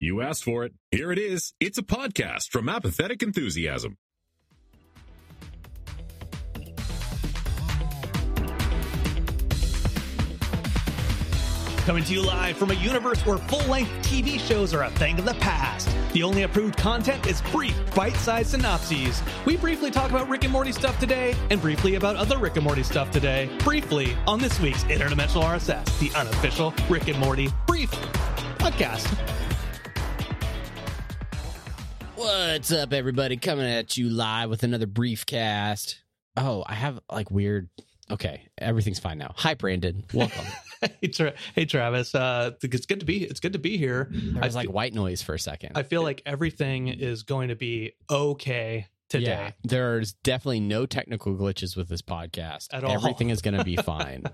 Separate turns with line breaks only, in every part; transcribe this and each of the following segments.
You asked for it. Here it is. It's a podcast from Apathetic Enthusiasm.
Coming to you live from a universe where full length TV shows are a thing of the past. The only approved content is brief, bite sized synopses. We briefly talk about Rick and Morty stuff today, and briefly about other Rick and Morty stuff today. Briefly on this week's Interdimensional RSS, the unofficial Rick and Morty brief podcast.
What's up, everybody? Coming at you live with another brief cast. Oh, I have like weird. Okay, everything's fine now. Hi, Brandon. Welcome.
hey, Tra- hey, Travis. Uh, it's good to be. It's good to be here. I
was like
fe-
white noise for a second.
I feel like everything is going to be okay today.
Yeah, there's definitely no technical glitches with this podcast
At all.
Everything is going to be fine.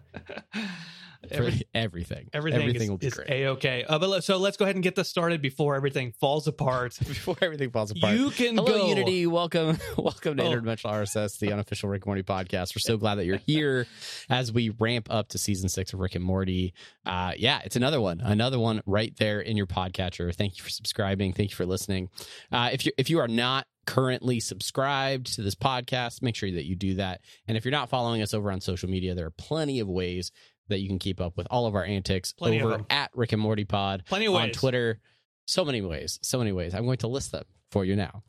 Every-
everything,
everything, is,
will be
is
great.
a okay. Uh, but let- so let's go ahead and get this started before everything falls apart.
Before everything falls apart.
You can
Hello,
go.
Unity. Welcome, welcome to
Oh.
Interdimensional RSS, the unofficial Rick and Morty podcast. We're so glad that you're here as we ramp up to season six of Rick and Morty. Uh, yeah, it's another one, another one right there in your podcatcher. Thank you for subscribing. Thank you for listening. Uh, if you if you are not currently subscribed to this podcast, make sure that you do that. And if you're not following us over on social media, there are plenty of ways that you can keep up with all of our antics
Plenty
over at Rick and Morty Pod
Plenty of
on
ways.
Twitter. So many ways, so many ways. I'm going to list them for you now.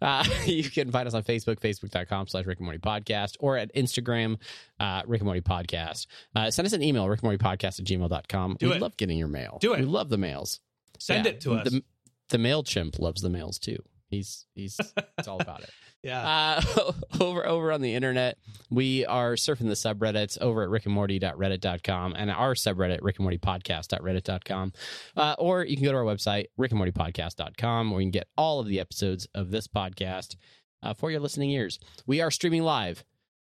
Uh, you can find us on Facebook, facebook.com slash Rick and Morty Podcast, or at Instagram, uh, Rick and Morty Podcast. Uh, send us an email, Rick and Morty Podcast at gmail.com.
Do
we
it.
love getting your mail.
Do it.
We love the mails.
Send
Yeah.
it to us.
The, the mail chimp loves the mails too. He's he's it's all about it.
yeah.
Uh, over over on the internet, we are surfing the subreddits over at rickandmorty.reddit.com and our subreddit, Rick and Morty Podcast.reddit.com. Uh, or you can go to our website, rickandmortypodcast.com, where you can get all of the episodes of this podcast uh, for your listening ears. We are streaming live.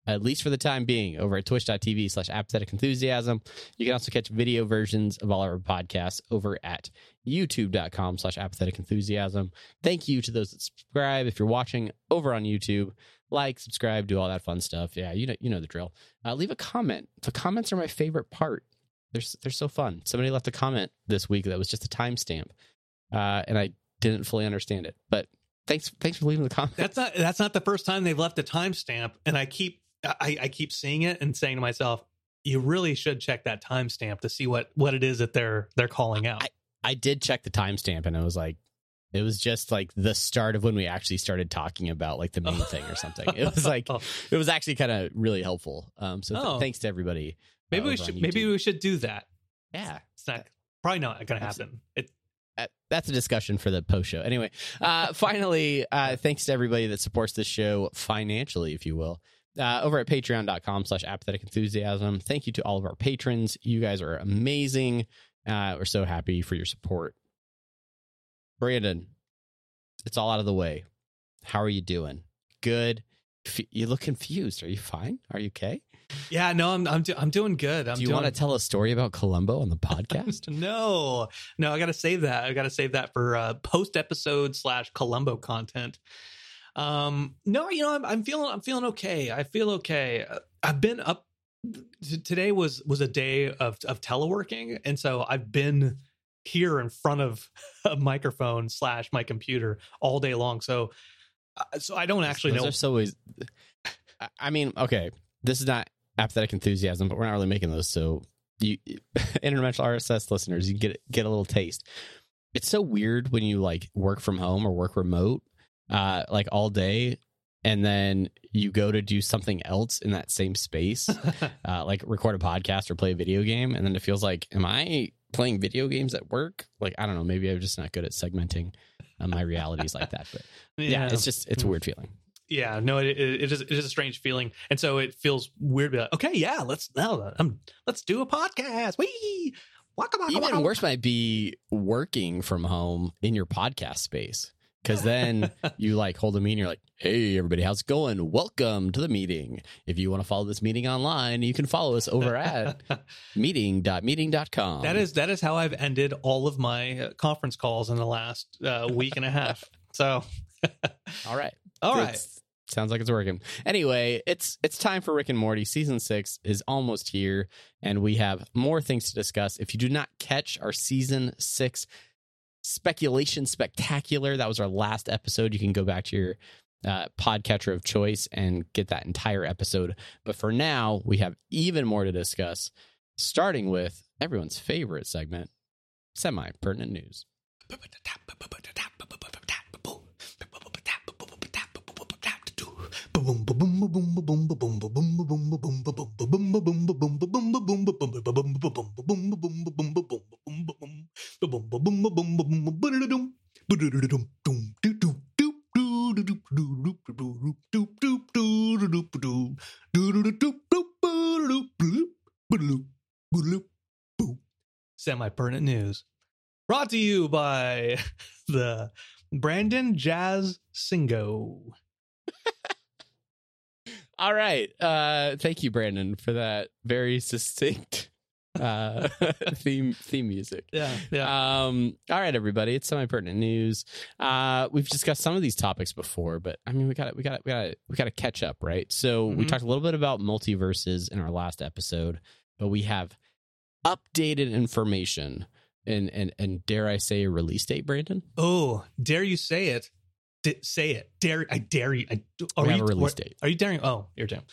At least for the time being, over at twitch.tv slash apathetic enthusiasm. You can also catch video versions of all our podcasts over at youtube.com slash apathetic enthusiasm. Thank you to those that subscribe. If you're watching over on YouTube, like, subscribe, do all that fun stuff. Yeah, you know, you know the drill. Uh, leave a comment. The comments are my favorite part. They're they're so fun. Somebody left a comment this week that was just a timestamp, uh, and I didn't fully understand it. But thanks thanks for leaving the comment.
that's not that's not the first time they've left a timestamp, and I keep I, I keep seeing it and saying to myself, you really should check that timestamp to see what what it is that they're they're calling out.
I did check the timestamp, and I was like. It was just like the start of when we actually started talking about like the main thing or something. It was like it was actually kind of really helpful. Um, so th-
Oh.
thanks to everybody. uh,
maybe we should maybe we should do that.
yeah.
It's not probably not going to happen. It,
Uh, that's a discussion for the post show. Anyway, uh, finally, uh, thanks to everybody that supports this show financially, if you will. Uh, over at patreon.com slash apathetic enthusiasm. Thank you to all of our patrons. You guys are amazing. Uh, we're so happy for your support. Brandon, it's all out of the way. How are you doing? Good. You look confused. Are you fine? Are you okay?
yeah, no, I'm I'm do, I'm doing good. I'm
Do you
doing,
want to tell a story about Columbo on the podcast?
no, no, I got to save that. I got to save that for uh, post episode slash Columbo content. Um, no, you know, I'm, I'm feeling, I'm feeling okay. I feel okay. Uh, I've been up. t- Today was was a day of of teleworking, and so I've been here in front of a microphone slash my computer all day long. So, uh, so I don't actually
Those
know.
so always. I- I mean, okay, this is not apathetic enthusiasm, but we're not really making those. So, you interdimensional RSS listeners, you get get a little taste. It's so weird when you like work from home or work remote, uh, like all day, and then you go to do something else in that same space, uh, like record a podcast or play a video game, and then it feels like, am I playing video games at work? Like, I don't know, maybe I'm just not good at segmenting uh, my realities like that. But yeah, it's just it's a weird feeling.
yeah no it, it, it is it is a strange feeling and so it feels weird to be like okay yeah let's now um, let's do a podcast Whee! Waka, waka,
Even
waka.
worse might be working from home in your podcast space. Because then you like hold a meeting, you're like, hey, everybody, how's it going? Welcome to the meeting. If you want to follow this meeting online, you can follow us over at meeting.meeting.com.
that is that is how I've ended all of my uh, conference calls in the last uh, week and a half. So,
all right.
all right,
It's- Sounds like it's working. Anyway, it's it's time for Rick and Morty. Season six is almost here, and we have more things to discuss. If you do not catch our season six Speculation Spectacular. That was our last episode. You can go back to your uh, podcatcher of choice and get that entire episode. But for now, we have even more to discuss, starting with everyone's favorite segment semi pertinent news.
Semi pertinent news brought to you by the Brandon Jazz Singo.
All right. Uh, thank you, Brandon, for that very succinct uh, theme theme music.
Yeah, yeah.
Um, all right, everybody. It's semi pertinent news. Uh, we've discussed some of these topics before, but I mean, we got we got we got we got to catch up, right? So we
Mhm.
talked a little bit about MultiVersus in our last episode, but we have updated information and and and dare I say a release date, Brandon?
oh, dare you say it? D- say it. Dare I dare you? I, are
We have
you,
a release
what-
date.
Are you daring? Oh, you're daring.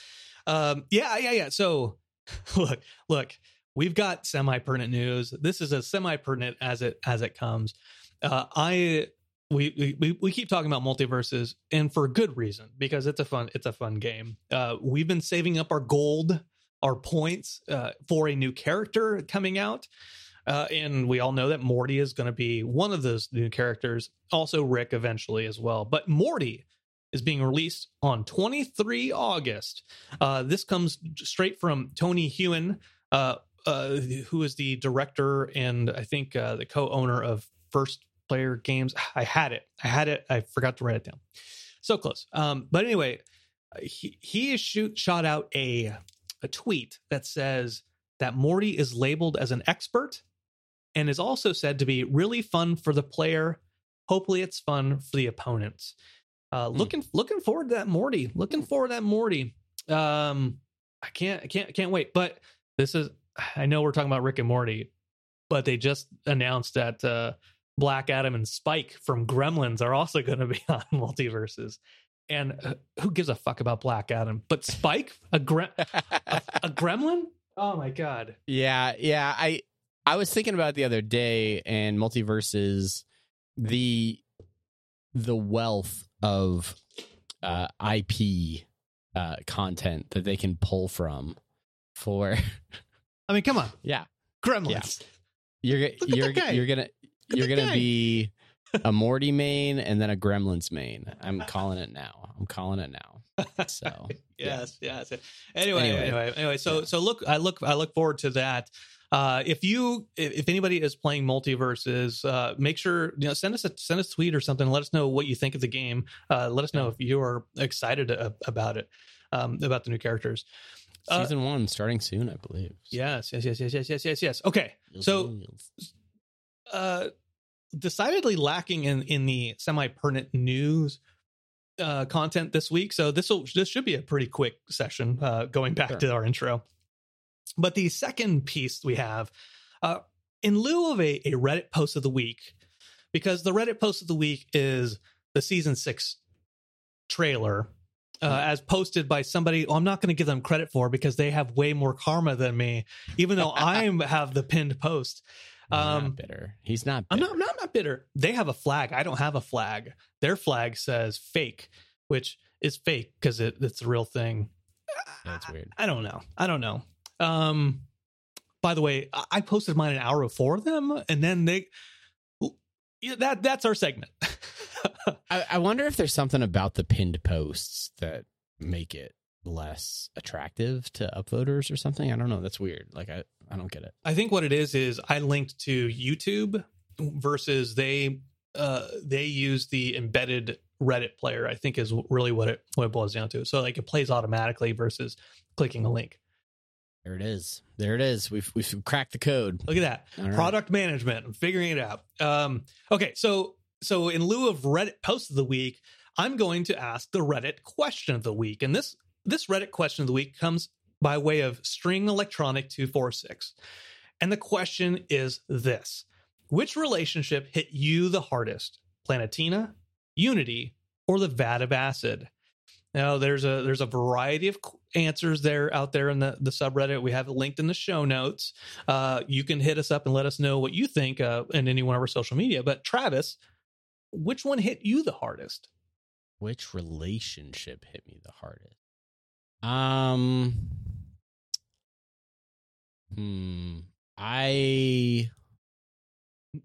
Um, yeah, yeah, yeah. So, look, look, we've got semi pertinent news. This is as semi pertinent as it as it comes. Uh, I we, we we keep talking about MultiVersus, and for a good reason because it's a fun it's a fun game. Uh, we've been saving up our gold, our points uh, for a new character coming out. Uh, and we all know that Morty is going to be one of those new characters. Also, Rick eventually as well. But Morty is being released on 23 August. Uh, this comes straight from Tony Huynh, uh, uh, who is the director and I think uh, the co-owner of First Player Games. I had it. I had it. I forgot to write it down. So close. Um, but anyway, he he shoot shot out a a tweet that says that Morty is labeled as an expert and is also said to be really fun for the player. Hopefully, it's fun for the opponents. Uh, looking looking forward to that Morty. Looking forward to that Morty. Um, I can't I can't I can't wait. But this is I know we're talking about Rick and Morty, but they just announced that uh, Black Adam and Spike from Gremlins are also going to be on MultiVersus. And uh, who gives a fuck about Black Adam? But Spike, a gre- a, a gremlin? Oh my god!
Yeah, yeah. I I was thinking about the other day and MultiVersus the the wealth of uh IP uh content that they can pull from for
I mean, come on,
yeah.
Gremlins.
You're you're you're gonna
at
you're gonna
guy.
be a Morty main and then a Gremlins main. I'm calling it now. I'm calling it now. So yeah.
yes, yes. Anyway,
Anyway.
anyway, anyway. So,
Yeah.
so look, I look, I look forward to that. Uh, if you, if anybody is playing MultiVersus, uh, make sure you know send us a send us a tweet or something. Let us know what you think of the game. Uh, let us know if you are excited a- about it, um, about the new characters. Uh,
season one starting soon, I believe.
Yes, yes, yes, yes, yes, yes, yes, yes. Okay, so uh, decidedly lacking in in the semi pertinent news uh content this week so this will this should be a pretty quick session uh going back
Sure.
to our intro but the second piece we have uh in lieu of a, a reddit post of the week because the reddit post of the week is the season six trailer uh, as posted by somebody oh, i'm not going to give them credit for because they have way more karma than me even though i have the pinned post um,
not bitter. He's not.
I'm
Bitter.
not, I'm not, I'm not bitter. They have a flag. I don't have a flag. Their flag says fake, which is fake because it, it's a real thing.
That's weird.
I don't know. I don't know. Um, by the way, I- posted mine an hour before them, and then they. Yeah, that that's our segment.
I, I wonder if there's something about the pinned posts that make it less attractive to upvoters or something. I don't know. That's weird. Like I, I don't get it.
I think what it is is I linked to YouTube versus they uh they use the embedded Reddit player. I think is really what it what it boils down to. So like it plays automatically versus clicking a link.
There it is. There it is. We've we've cracked the code.
Look at that.
All right.
Product management. I'm figuring it out. Um okay, so so in lieu of Reddit post of the week, I'm going to ask the Reddit question of the week. And this this Reddit question of the week comes by way of string electronic 246. And the question is this which relationship hit you the hardest? Planetina, Unity, or the vat of acid? Now there's a there's a variety of answers there out there in the, the subreddit. We have it linked in the show notes. Uh, you can hit us up and let us know what you think uh, in any one of our social media. But Travis, which one hit you the hardest?
Which relationship hit me the hardest? Um, hmm. I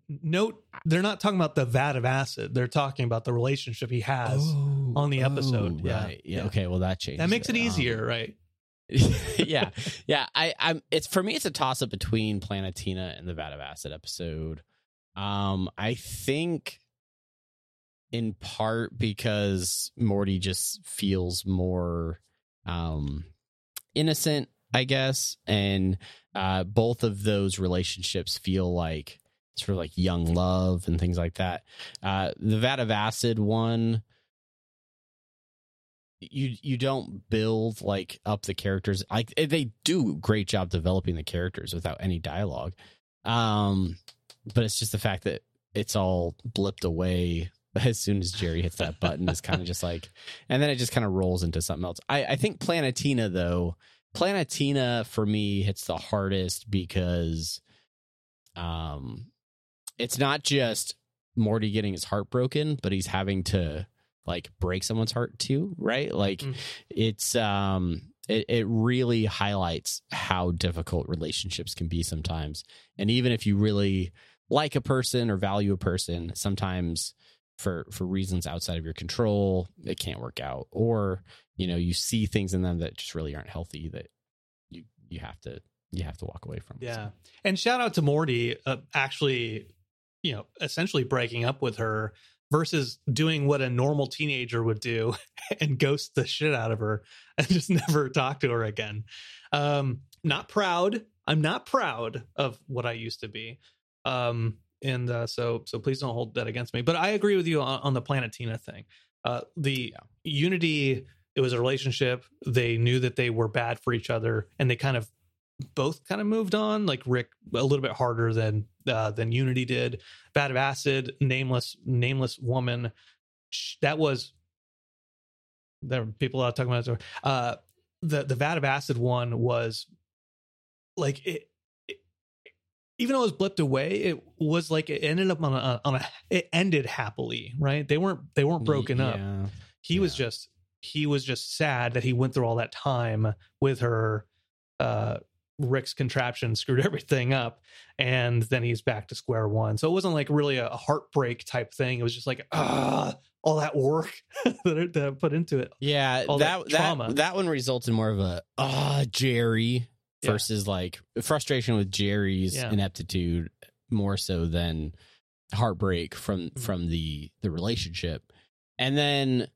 Note they're not talking about the vat of acid. They're talking about the relationship he has. on the episode. Yeah.
Oh, right. Yeah.
Yeah.
Okay. Well, that changes.
that makes it
Um,
easier, right?
yeah, yeah. I, I'm. It's for me. It's a toss up between Planetina and the Vat of Acid episode. Um, I think, in part because Morty just feels more, um, innocent, I guess, and uh, both of those relationships feel like of like young love and things like that. Uh, the Vat of Acid one you you don't build like up the characters. Like they do great job developing the characters without any dialogue. Um but it's just the fact that it's all blipped away as soon as jerry hits that button is kind of just like and then it just kind of rolls into something else. I i think planetina though planetina for me hits the hardest because um it's not just morty getting his heart broken but he's having to like break someone's heart too right like
Mm.
it's um it, it really highlights how difficult relationships can be sometimes and even if you really like a person or value a person sometimes for for reasons outside of your control it can't work out or you know you see things in them that just really aren't healthy that you you have to you have to walk away from
Yeah. And shout out to Morty, uh, actually, you know, essentially breaking up with her versus doing what a normal teenager would do and ghost the shit out of her and just never talk to her again. Um, not proud. I'm not proud of what I used to be. Um, and uh, so, so please don't hold that against me. But I agree with you on, on the Planetina thing. Uh, the
Yeah.
Unity, it was a relationship. They knew that they were bad for each other, and they kind of both kind of moved on. Like Rick a little bit harder than uh, than Unity did. Bad of Acid, nameless nameless woman. That was there were people out talking about it. Uh, the the Vat of Acid one was like it, it- Even though it was blipped away, it was like it ended up on a on a. It ended happily, right? They weren't they weren't broken up
yeah.
he was just he was just sad that he went through all that time with her uh rick's contraption screwed everything up and then he's back to square one so it wasn't like really a heartbreak type thing it was just like ah all that work that, I- that I put into it
Yeah, that
that
that,
trauma.
that one results in more of a ah Jerry
Yeah.
versus like frustration with Jerry's
Yeah.
ineptitude more so than heartbreak from
Mhm.
from the the relationship. And then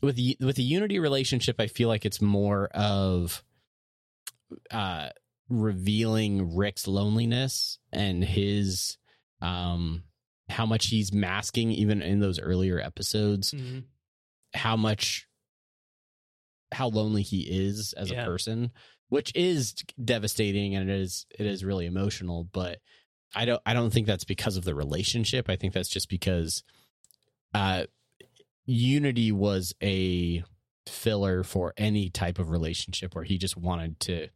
with the with the unity relationship, I feel like it's more of uh revealing Rick's loneliness and his um how much he's masking even in those earlier episodes how much how lonely he is as
Yeah.
a person which is devastating and it is it is really emotional but i don't i don't think that's because of the relationship i think that's just because uh unity was a filler for any type of relationship where he just wanted to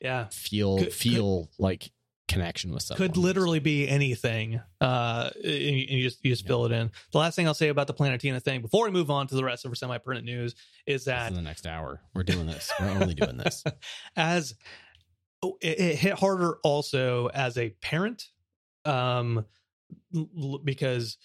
yeah.
feel
Could-
feel like connection with someone.
could literally be anything uh and you, and you just you just
Yeah.
fill it in. The last thing i'll say about the planetina thing before we move on to the rest of our semi-pertinent news is that
is the next hour. We're doing this. We're only doing this.
As oh, it, it hit harder also as a parent um because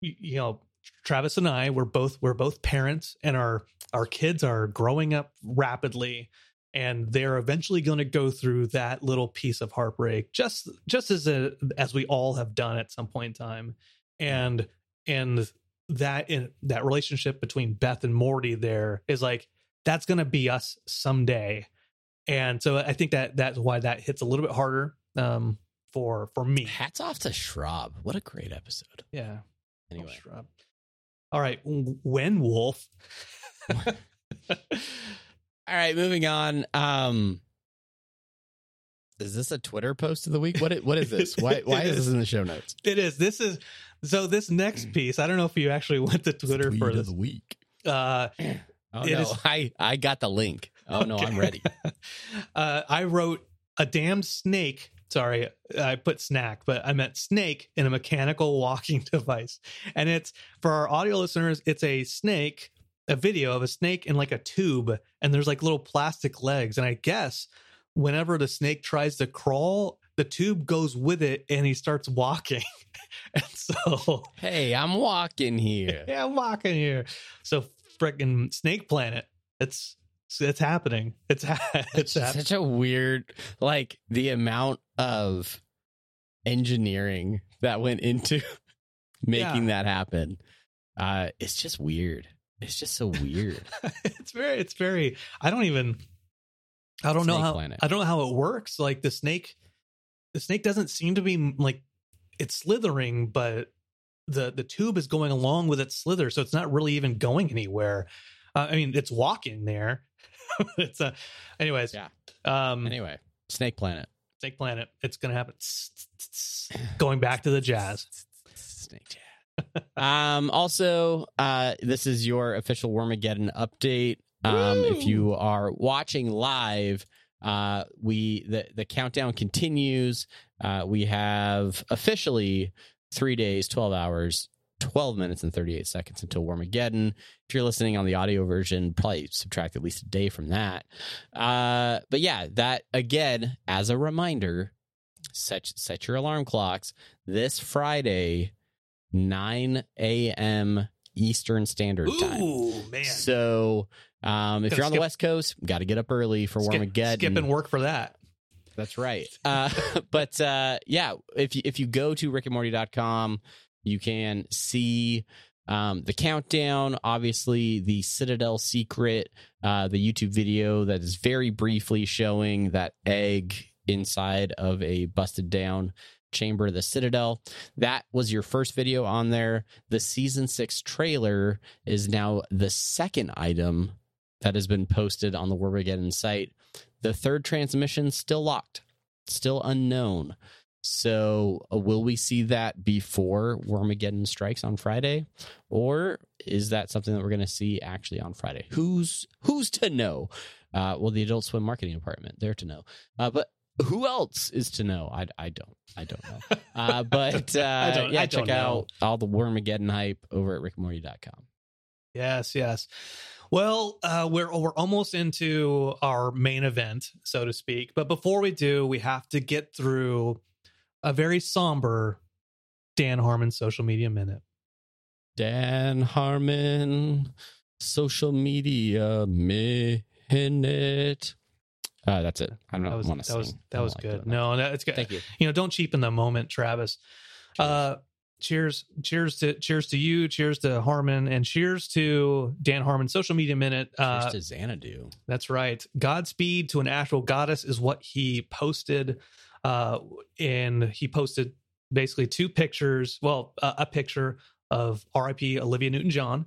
you know Travis and I we're both we're both parents and our our kids are growing up rapidly and they're eventually going to go through that little piece of heartbreak just just as a, as we all have done at some point in time and and that in that relationship between Beth and Morty there is like that's going to be us someday and so I think that that's why that hits a little bit harder um, for for me.
hats off to Schraub what a great episode
Yeah.
anyway.
All right. When Wolf.
All right, moving on. Um Is this a Twitter post of the week? What What is this? Why? Why
It
is this in the show notes?
It is. This is so. This next piece. I don't know if you actually went to Twitter for this.
week.
Uh,
Oh
It
no,
is-
I I got the link. Oh no, I'm ready.
uh, I wrote a damn snake. Sorry, I put snack, but I meant snake in a mechanical walking device. And it's for our audio listeners, it's a snake, a video of a snake in like a tube, and there's like little plastic legs. And I guess whenever the snake tries to crawl, the tube goes with it and he starts walking. and so
Hey, I'm walking here.
yeah, I'm walking here. So freaking Snake Planet. It's it's happening. It's ha- it's happening.
Such a weird, like the amount of engineering that went into making that happen. Uh, it's just weird. It's just so weird.
it's very it's very I don't even I don't know how
Planet.
I don't know how it works. Like the snake the snake doesn't seem to be like it's slithering, but the the tube is going along with its slither, so it's not really even going anywhere. Uh, I mean, it's walking there. it's uh anyways.
Yeah.
Um
anyway, Snake Planet.
Snake Planet. It's gonna happen. Going back to the jazz.
Snake Jazz. um, also, uh, this is your official Wormageddon update. Um, if you are watching live, uh, we the the countdown continues. Uh, we have officially three days, twelve hours, twelve minutes, and thirty eight seconds until Wormageddon. If you're listening on the audio version, probably subtract at least a day from that. Uh, but yeah, that again, as a reminder, set set your alarm clocks. This Friday, nine a.m. Eastern Standard Time.
Ooh man.
So, um, if you're on the West Coast, got to get up early for
Skip-
Wormageddon.
skipping work for that.
That's right. Uh, but uh, yeah, if you, if you go to rickandmorty.com, you can see um, the countdown. Obviously, the Citadel secret, uh, the YouTube video that is very briefly showing that egg inside of a busted down chamber of the Citadel. That was your first video on there. The season six trailer is now the second item that has been posted on the Wormageddon site. The third transmission still locked, still unknown. So, uh, will we see that before Wormageddon strikes on Friday, or is that something that we're going to see actually on Friday? Who's who's to know? Uh, well, the Adult Swim marketing department, they're to know. Uh, but who else is to know? I, I don't. I don't know. Uh, but uh,
I don't-
yeah, check
know.
out all the Wormageddon hype over at rickmorty.com.
Yes, yes. Well, uh, we're we're almost into our main event, so to speak. But before we do, we have to get through a very somber Dan Harmon social media minute.
Dan Harmon, social media minute. Uh, that's it. I don't
That was
want to
that was
sing.
That was
like
good.
that.
No, that's good.
Thank you.
You know, don't cheapen the moment, Travis. Uh, cheers, cheers to cheers to you, cheers to Harmon, and cheers to Dan Harmon social media minute. Uh,
Cheers to Xanadu.
That's right. Godspeed to an actual goddess is what he posted. Uh, and he posted basically two pictures. Well, uh, a picture of R.I.P. Olivia Newton John,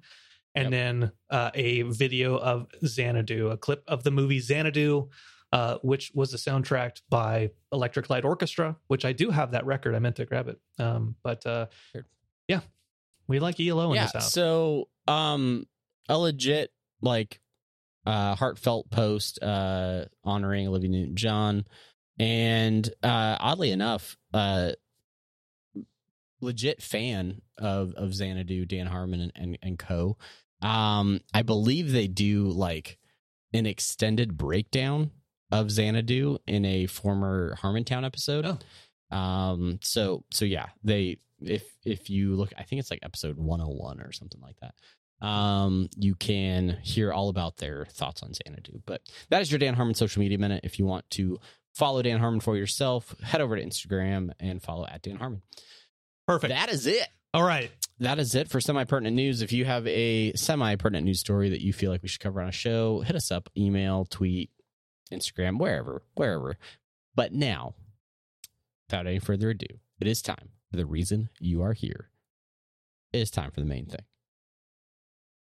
and
Yep.
then uh, a video of Xanadu, a clip of the movie Xanadu, uh, which was the soundtrack by Electric Light Orchestra, which I do have that record. I meant to grab it. Um, but uh, yeah, we like ELO in
yeah.
this house.
So, um, a legit like uh heartfelt post uh honoring Olivia Newton John, and uh oddly enough, uh legit fan of of Xanadu, Dan Harmon and, and, and co. Um, I believe they do like an extended breakdown of Xanadu in a former Harmontown episode.
Oh.
Um, so so yeah, they if if you look, I think it's like episode one hundred one or something like that. Um, you can hear all about their thoughts on Xanadu. But that is your Dan Harmon social media minute. If you want to follow Dan Harmon for yourself, head over to Instagram and follow at Dan Harmon.
Perfect.
That is it
All right.
that is it for semi pertinent news. If you have a semi pertinent news story that you feel like we should cover on a show, hit us up, email, tweet, Instagram, wherever, wherever. But now, without any further ado, it is time for the reason you are here. It is time for the main thing.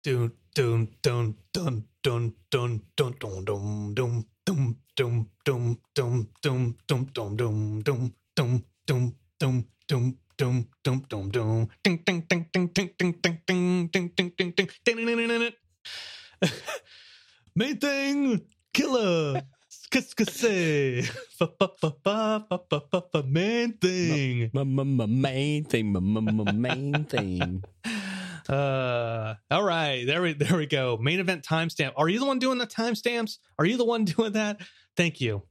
Dun dun dun dun dun dun dun dun dun dun dum dum dum dum dum dum dum dum dum dum dum dum dum dum dum dum dum ding ding ding ding ding ding ding ding ding ding ding ding ding main thing killer fa fa fa main thing
Main thing, main thing.
Uh all right there we there we go main event timestamp are you the one doing the timestamps are you the one doing that thank you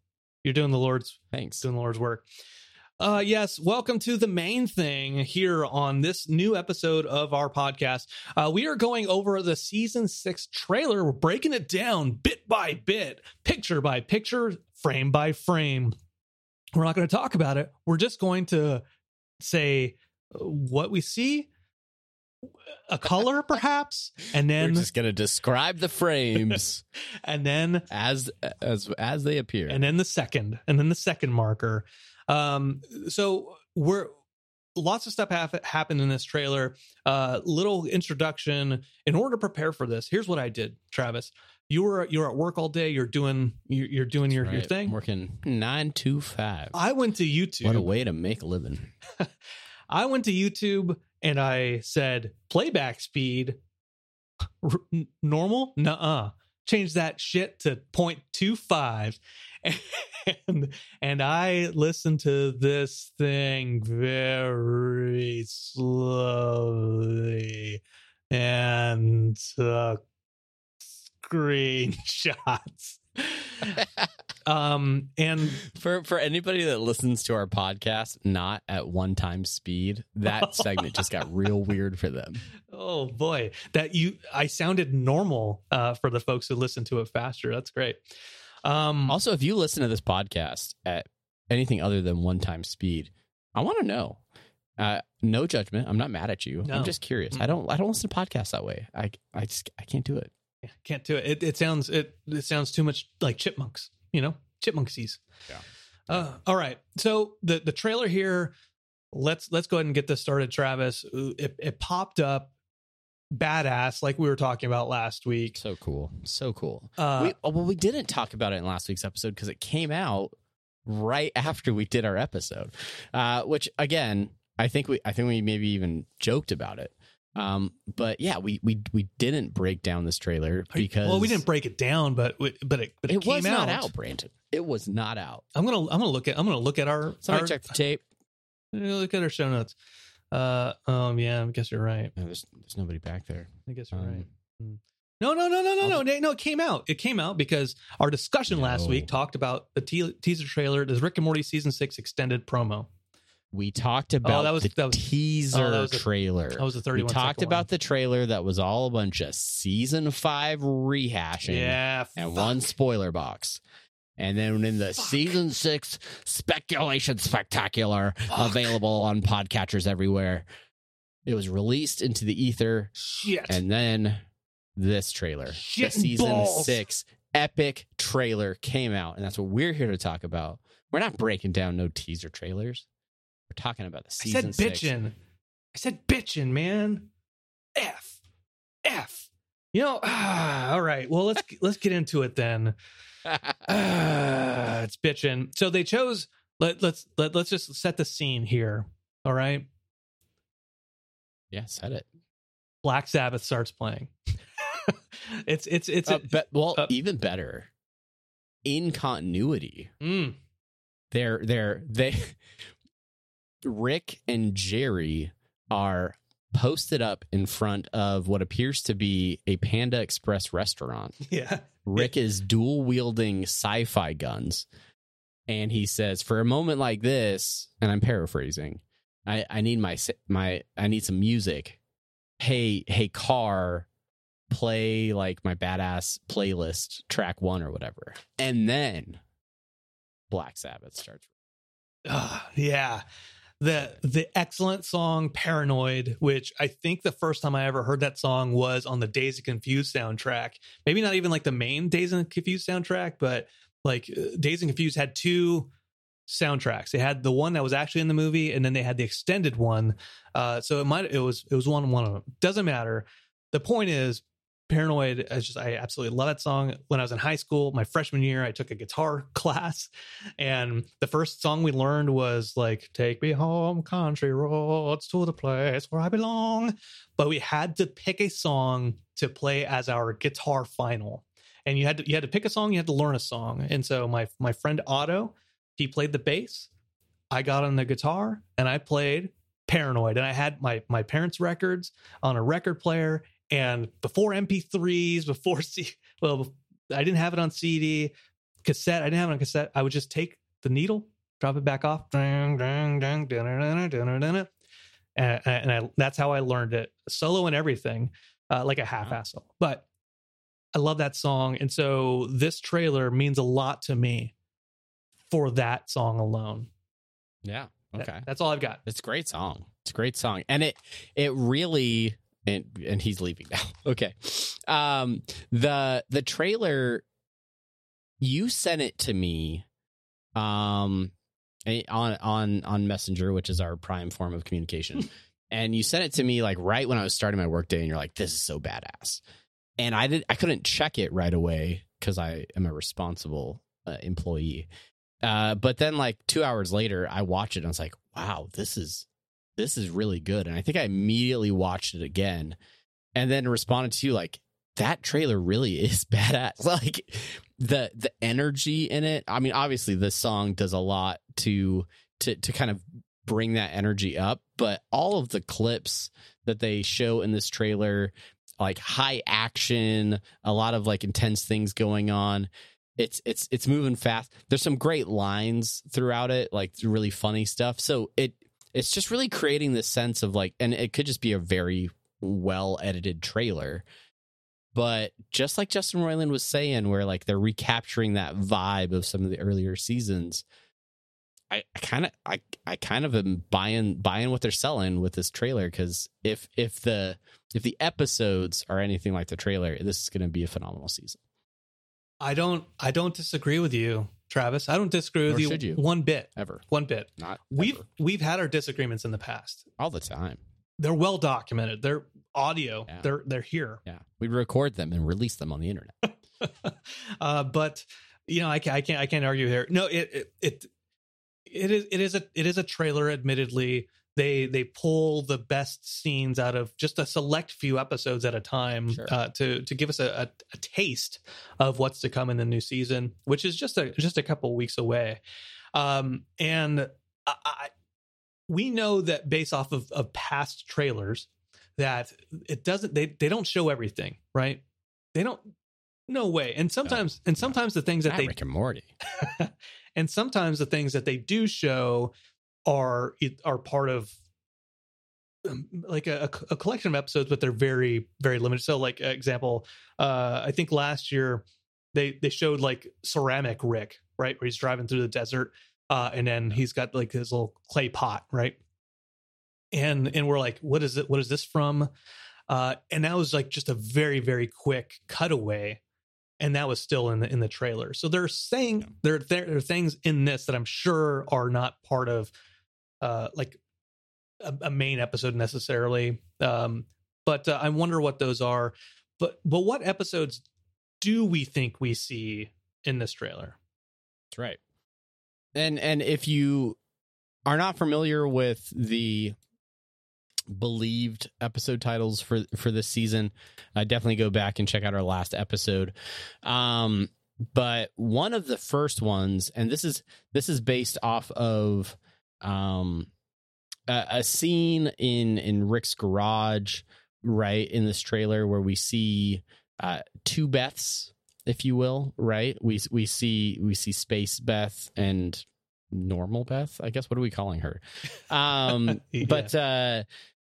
you're doing the lord's
Thanks.
doing the Lord's work. Uh, yes, welcome to the main thing here on this new episode of our podcast. Uh, we are going over the season six trailer. We're breaking it down bit by bit, picture by picture, frame by frame. We're not going to talk about it. We're just going to say uh, what we see, a color perhaps, and then We're
just gonna describe the frames
and then
as as as they appear.
and then the second and then the second marker um so we're lots of stuff hap- happened in this trailer uh little introduction in order to prepare for this here's what i did travis you were you're at work all day you're doing you're, you're doing your,
Right.
your
I'm
thing
working nine to five.
i went to youtube
What a way to make a living.
I went to YouTube and I said playback speed r- normal, nuh-uh. Change that shit to 0.25. And and I listened to this thing very slowly and screenshots. um and
For for anybody that listens to our podcast not at one time speed, that segment just got real weird for them.
Oh boy, that you I sounded normal uh, for the folks who listen to it faster. That's great. Um,
Also, if you listen to this podcast at anything other than one time speed, I want to know. Uh, no judgment. I'm not mad at you.
No.
I'm just curious. I don't. I don't listen to podcasts that way. I. I just. I can't do it.
Can't do it. It, it sounds it it sounds too much like chipmunks. You know, chipmunksies.
Yeah.
Uh, all right. So the the trailer here. Let's let's go ahead and get this started, Travis. It, it popped up, badass, like we were talking about last week.
So cool. So cool.
Uh,
we, oh, well, we didn't talk about it in last week's episode because it came out right after we did our episode. Uh, which again, I think we. I think we maybe even joked about it. Um, but yeah, we we we didn't break down this trailer because
well, we didn't break it down, but we, but it but it,
It,
came
was not out, Brandon. It was not out.
I'm gonna I'm gonna look at I'm gonna look at our,
Somebody
our
check the tape.
look at our show notes. Uh um yeah, I guess you're right.
No, there's there's nobody back there.
I guess you're
Um,
right. Hmm. No, no, no, no, no, no, no. It came out. It came out because our discussion last week talked about the te- teaser trailer, this Rick and Morty season six extended promo.
We talked oh, about
Oh, that was-
the
that was-
teaser
oh, that was a-
trailer.
That was the
we talked about the trailer that was all a bunch of season five rehashing.
yeah,
and
fuck.
one spoiler box. And then in the
Fuck.
season six speculation spectacular available on podcatchers everywhere, it was released into the ether.
shit.
And then this trailer,
Shit
the season
balls.
six epic trailer came out. And that's what we're here to talk about. We're not breaking down no teaser trailers. We're talking about the season.
I
said
bitchin'. I said bitchin', man. F. F. You know, ah, all right. Well, let's let's get into it then. Ah, it's bitching. So they chose. Let let's let let's just set the scene here. All right.
yeah, said it.
Black Sabbath starts playing. it's it's it's
Uh, be- well,
uh,
even better. In continuity.
mm,
they're they're they Rick and Jerry are posted up in front of what appears to be a Panda Express restaurant.
yeah.
Rick is dual wielding sci-fi guns and he says for a moment like this and I'm paraphrasing I I need my my I need some music. Hey hey car play like my badass playlist track 1 or whatever. And then Black Sabbath starts
Ah, yeah. The the excellent song Paranoid, which I think the first time I ever heard that song was on the Dazed and Confused soundtrack. Maybe not even like the main Dazed and Confused soundtrack, but like uh, Dazed and Confused had two soundtracks. They had the one that was actually in the movie, and then they had the extended one. Uh, so it might it was it was one one of them. Doesn't matter. The point is, Paranoid, I just I absolutely love that song. When I was in high school, my freshman year, I took a guitar class, and the first song we learned was like "Take Me Home, Country Roads to the Place Where I Belong." But we had to pick a song to play as our guitar final, and you had to you had to pick a song, you had to learn a song. And so my my friend Otto, he played the bass. I got on the guitar and I played Paranoid, and I had my my parents' records on a record player and before MP3s, before C, well, I didn't have it on CD, cassette. I didn't have it on cassette. I would just take the needle, drop it back off, and, and I, that's how I learned it, solo and everything, uh, like a half-ass solo. But I love that song, and so this trailer means a lot to me for that song alone.
Yeah. Okay.
That, that's all I've got.
It's a great song. It's a great song, and it it really and and he's leaving now. Okay. Um the the trailer you sent it to me um on on on Messenger, which is our prime form of communication. and you sent it to me like right when I was starting my workday and you're like this is so badass. And I did I couldn't check it right away cuz I am a responsible uh, employee. Uh, but then like 2 hours later I watched it and I was like, "Wow, this is this is really good. And I think I immediately watched it again and then responded to you like, that trailer really is badass. Like the the energy in it. I mean, obviously this song does a lot to to to kind of bring that energy up, but all of the clips that they show in this trailer, like high action, a lot of like intense things going on. It's it's it's moving fast. There's some great lines throughout it, like really funny stuff. So it it's just really creating this sense of like, and it could just be a very well edited trailer. But just like Justin Roiland was saying, where like they're recapturing that vibe of some of the earlier seasons, I kind of I I kind of am buying buying what they're selling with this trailer because if if the if the episodes are anything like the trailer, this is going to be a phenomenal season.
I don't I don't disagree with you. Travis. I don't disagree with you,
you,
one bit.
Ever.
One bit.
Not
we've
ever.
we've had our disagreements in the past.
All the time.
They're well documented. They're audio.
Yeah.
They're they're here.
Yeah. We record them and release them on the internet.
uh, but you know, I can't I can't I can't argue here. No, it it it it is it is a it is a trailer, admittedly. They they pull the best scenes out of just a select few episodes at a time
Sure.
uh, to to give us a, a, a taste of what's to come in the new season, which is just a just a couple weeks away. Um, and I, I, we know that based off of, of past trailers, that it doesn't they they don't show everything, right? They don't. No way. And sometimes and sometimes the things that
Not
they
Rick and Morty.
and sometimes the things that they do show are are part of um, like a, a collection of episodes but they're very very limited. So like example uh i think last year they they showed like ceramic rick right where he's driving through the desert uh and then he's got like his little clay pot right? And and we're like what is it what is this from? Uh and that was like just a very very quick cutaway and that was still in the in the trailer. So they're saying there there are things in this that I'm sure are not part of uh like a, a main episode necessarily. Um but uh, I wonder what those are. But but what episodes do we think we see in this trailer?
That's right. And and if you are not familiar with the believed episode titles for for this season, uh, definitely go back and check out our last episode. Um, but one of the first ones, and this is this is based off of um a, a scene in in Rick's garage, right in this trailer where we see uh two Beths, if you will, right? We we see we see Space Beth and normal Beth, I guess. What are we calling her? Um,
Yeah.
but uh,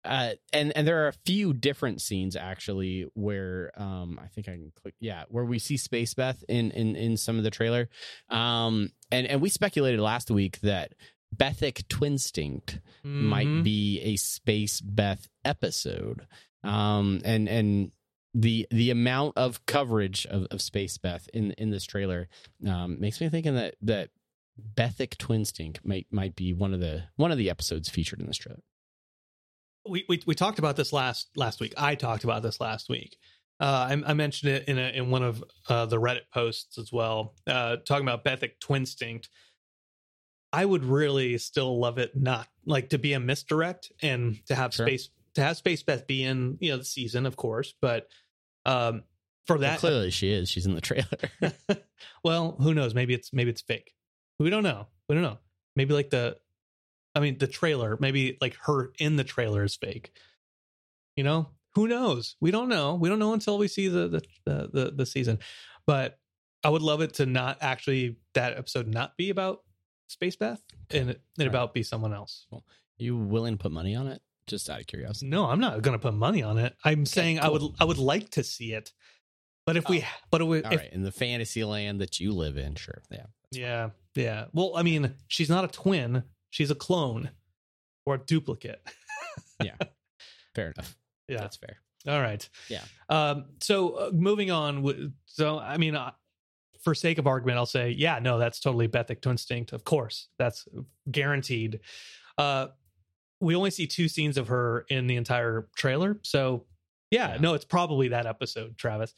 uh, and and there are a few different scenes actually where um I think I can click yeah where we see Space Beth in in in some of the trailer, um and and we speculated last week that Bethic Twinstinct
Mhm.
might be a Space Beth episode, um and and the the amount of coverage of, of Space Beth in in this trailer um, makes me thinking that that Bethic Twinstinct might might be one of the one of the episodes featured in this trailer.
we, we we talked about this last last week. I talked about this last week. Uh, I, I mentioned it in a, in one of uh, the Reddit posts as well, uh, talking about Bethic Twinstinct. I would really still love it not like to be a misdirect and to have
Sure.
space to have Space Beth be in you know the season, of course, but um, for
Well,
that
clearly, she is. She's in the trailer.
well, who knows? Maybe it's maybe it's fake. We don't know. We don't know. Maybe like the, I mean, the trailer. Maybe like her in the trailer is fake. You know, who knows? We don't know. We don't know until we see the the the the, the season. But I would love it to not actually that episode not be about Space Bath and it, and
Right.
about be someone else.
you willing to put money on it? Just out of curiosity.
No, I'm not going to put money on it. I'm saying I would. I would like to see it. But if we
Oh.
but if, we-
All
if
right, in the fantasy land that you live in, sure. Yeah.
Yeah, yeah. Well, I mean, she's not a twin; she's a clone or a duplicate. Yeah.
Fair enough.
Yeah.
That's fair.
All right.
Yeah.
Um. So uh, moving on. So I mean, uh, for sake of argument, I'll say, yeah, no, that's totally Bethic Twinstinct. Of course, that's guaranteed. Uh, we only see two scenes of her in the entire trailer, so yeah,
Yeah.
no, it's probably that episode, Travis.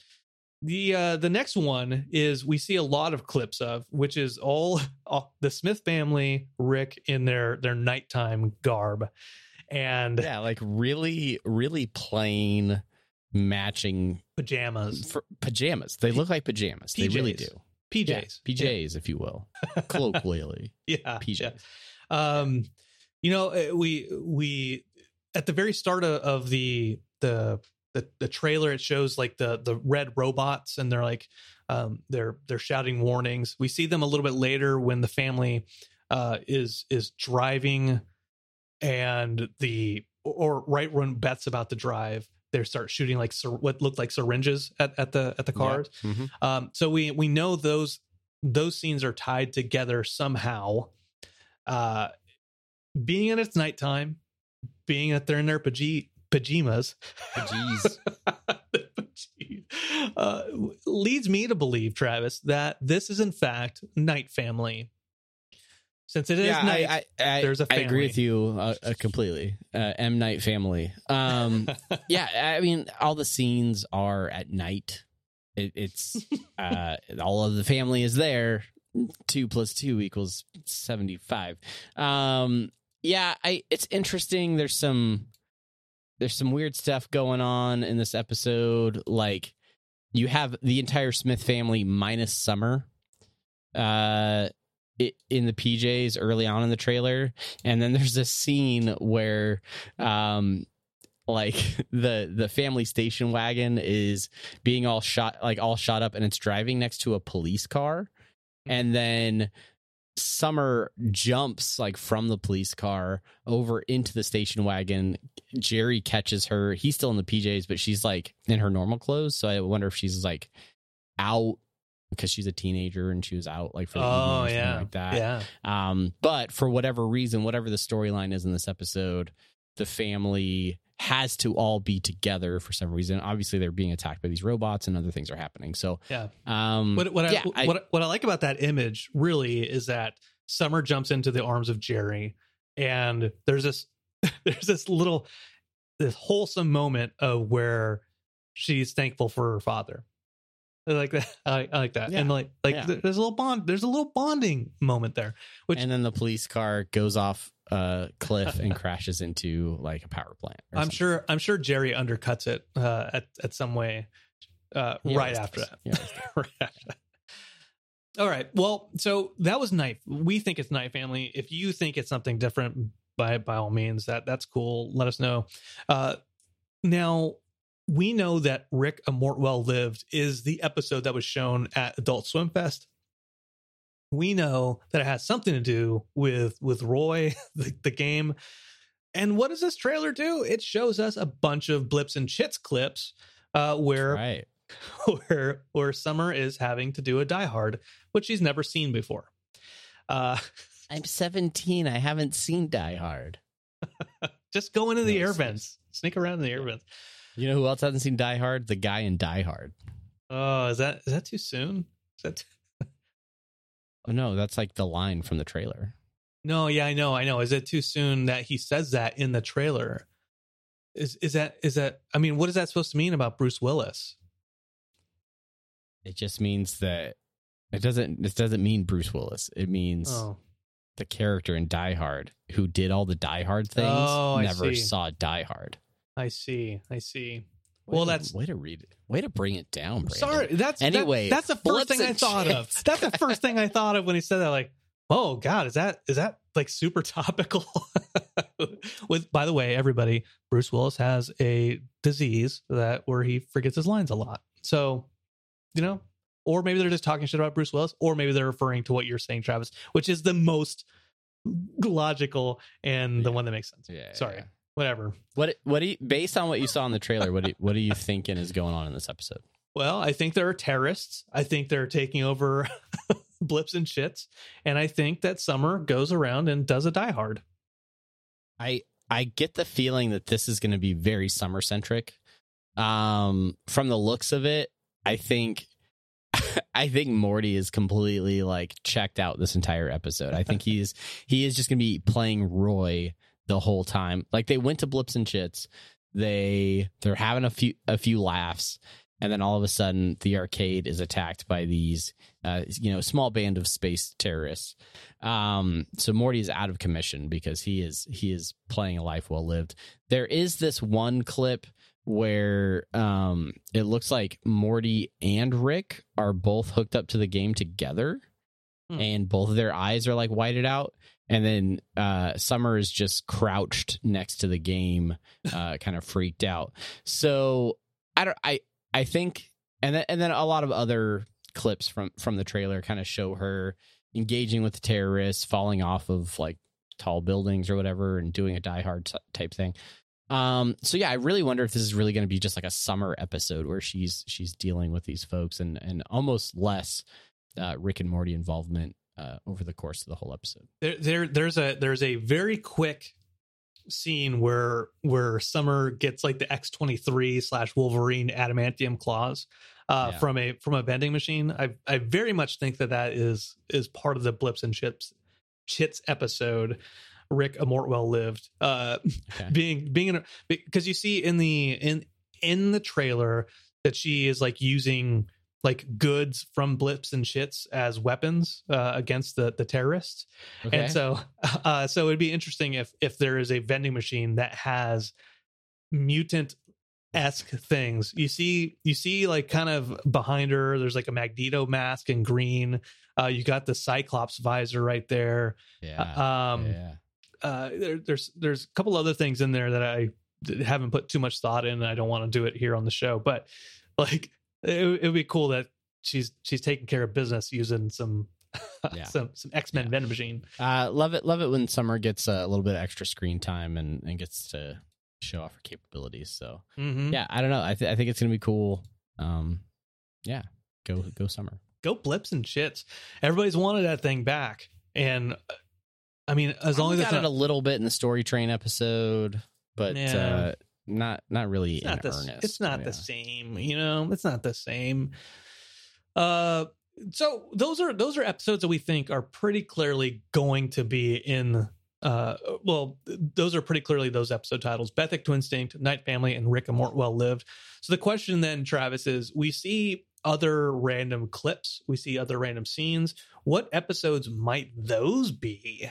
The uh the next one is we see a lot of clips of, which is all, all the Smith family, Rick in their their nighttime garb, and
Yeah, like really, really plain matching
pajamas,
for pajamas. They look like pajamas. They really do.
PJs,
Yeah, PJs, if you will. Colloquially.
yeah,
PJs.
yeah. Um, you know, uh, we we at the very start of, of the the the the trailer, it shows like the the red robots, and they're like um they're they're shouting warnings. We see them a little bit later when the family uh is is driving, and the or right when Beth's about to drive. They start shooting like what looked like syringes at, at the at the cars.
Mhm.
Um, so we we know those those scenes are tied together somehow. Uh, being at its nighttime, being that they're in their paji- pajamas,
Pajeez.
uh, leads me to believe, Travis, that this is in fact Night Family. Since it is
yeah,
night,
I, I, I,
there's a
I agree with you uh, uh, completely. Uh, M Night family. Um, yeah, I mean, all the scenes are at night. It, it's uh, all of the family is there. Two plus two equals seventy-five. Um, yeah, I. It's interesting. There's some there's some weird stuff going on in this episode. Like you have the entire Smith family minus Summer. Uh, in the PJs early on in the trailer, and then there's this scene where, um, like the the family station wagon is being all shot like all shot up, and it's driving next to a police car, and then Summer jumps like from the police car over into the station wagon. Jerry catches her. He's still in the PJs, but she's like in her normal clothes. So I wonder if she's like out because she's a teenager and she was out like for
oh yeah,
like that.
yeah,
Um, but for whatever reason, whatever the storyline is in this episode, the family has to all be together for some reason. Obviously, they're being attacked by these robots and other things are happening. So,
yeah.
um,
What what
yeah,
I,
I-
what what I like about that image really is that Summer jumps into the arms of Jerry, and there's this there's this little this wholesome moment of where she's thankful for her father. I like that. I like, I like that.
Yeah.
And like like
Yeah.
there's a little bond. There's a little bonding moment there. Which
and then the police car goes off a cliff and crashes into like a power plant. or
I'm
something.
sure I'm sure Jerry undercuts it uh, at at some way uh,
He
right after that.
He
Right after that. All right. Well, so that was knife. We think it's knife Family. If you think it's something different, by by all means, that that's cool. Let us know. Uh, now we know that Rick a Mort Well lived is the episode that was shown at Adult Swim Fest. We know that it has something to do with with Roy, the, the game. And what does this trailer do? It shows us a bunch of blips and Chitz clips uh, where
right.
where where Summer is having to do a Die Hard, which she's never seen before. Uh,
I'm 17. I haven't seen Die Hard.
just go into the
No,
air vents, sneak around in the air vents.
You know who else hasn't seen Die Hard? The guy in Die Hard.
Oh, is that is that too soon? Is that
Oh no, that's like the line from the trailer.
no? Yeah, I know, I know. Is it too soon that he says that in the trailer? Is is that is that? I mean, what is that supposed to mean about Bruce Willis?
It just means that it doesn't. It doesn't mean Bruce Willis. It means
Oh,
the character in Die Hard who did all the Die Hard things
Oh,
never saw Die Hard.
I see. I see.
Way
Well,
to-
that's-
way to read it. Way to bring it down. Brandon.
Sorry, that's that-
Anyway,
that's the first thing I
and
thought of. That's the first thing I thought of when he said that. Like, oh God, is that is that like super topical? With by the way, everybody, Bruce Willis has a disease that where he forgets his lines a lot. So, you know, or maybe they're just talking shit about Bruce Willis, or maybe they're referring to what you're saying, Travis, which is the most logical and the one that makes sense.
Yeah.
Sorry,
yeah.
Whatever.
What? What? Do you, based on what you saw in the trailer, what? Do you, what are you thinking is going on in this episode?
Well, I think there are terrorists. I think they're taking over blips and shits. And I think that Summer goes around and does a die hard.
I I get the feeling that this is going to be very summer centric. Um, from the looks of it, I think I think Morty is completely like checked out this entire episode. I think he's he is just going to be playing Roy the whole time. Like they went to Blips and Chitz, they they're having a few a few laughs, and then all of a sudden the arcade is attacked by these uh, you know small band of space terrorists. Um, so Morty is out of commission because he is he is playing a life well lived. There is this one clip where um it looks like Morty and Rick are both hooked up to the game together
Hmm.
and both of their eyes are like whited out and then uh Summer is just crouched next to the game uh kind of freaked out. So I don't I I think and then and then a lot of other clips from from the trailer kind of show her engaging with the terrorists, falling off of like tall buildings or whatever, and doing a Die Hard t- type thing. Um, so yeah, I really wonder if this is really going to be just like a summer episode where she's she's dealing with these folks and and almost less uh, Rick and Morty involvement uh, over the course of the whole episode.
There, there there's a there's a very quick scene where where Summer gets like the X23 slash Wolverine adamantium claws uh,
Yeah.
from a from a vending machine. I I very much think that that is is part of the blips and chips Chitz episode. Rick A Mort Well lived. Uh,
Okay.
being being in because you see in the in in the trailer that she is like using like goods from blips and shits as weapons uh, against the the terrorists
Okay.
and so uh so it'd be interesting if if there is a vending machine that has mutant esque things you see you see like kind of behind her there's like a magneto mask in green uh you got the cyclops visor right there
yeah.
um
yeah.
uh, there, there's there's a couple other things in there that I haven't put too much thought in. and I don't want to do it here on the show, but like it, would be cool that she's she's taking care of business using some
Yeah.
some some X Men
Yeah.
vending machine.
Uh, love it. Love it when Summer gets a little bit of extra screen time and, and gets to show off her capabilities. So
Mm-hmm.
yeah, I don't know. I, th- I think it's gonna be cool. Um, yeah, go go Summer.
Go blips and shits. Everybody's wanted that thing back, and uh, I mean, as long as
we
it's
got
not,
it a little bit in the story train episode, but
Yeah.
uh, not not really
it's not the
earnest.
it's not
Yeah.
the same you know? It's not the same. Uh so those are those are episodes that we think are pretty clearly going to be in uh well those are pretty clearly those episode titles. Bethic Twinstinct Night Family and Rick and Mort Well lived. So the question then Travis is we see other random clips. We see other random scenes. What episodes might those be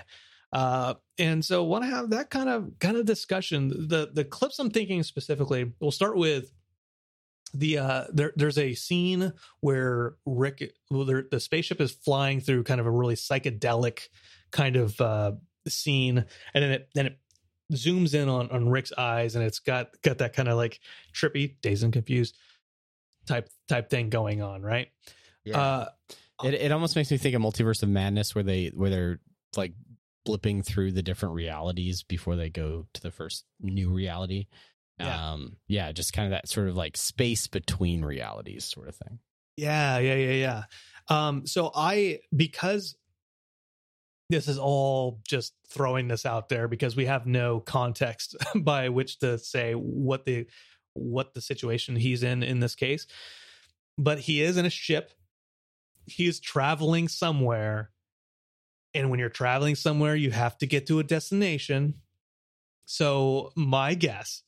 uh and so want to have that kind of kind of discussion. The the clips i'm thinking specifically we'll start with the uh there there's a scene where rick well, there, the spaceship is flying through kind of a really psychedelic kind of uh scene and then it then it zooms in on on rick's eyes and it's got got that kind of like trippy dazed and confused type type thing going on right? Uh
it it almost makes me think of Multiverse of Madness, where they where they're like blipping through the different realities before they go to the first new reality.
Yeah.
Um, yeah, just kind of that sort of like space between realities, sort of thing.
Yeah, yeah, yeah, yeah. Um, so I because this is all just throwing this out there because we have no context by which to say what the what the situation he's in in this case. But he is in a ship. He is traveling somewhere. And when you're traveling somewhere, you have to get to a destination. So my guess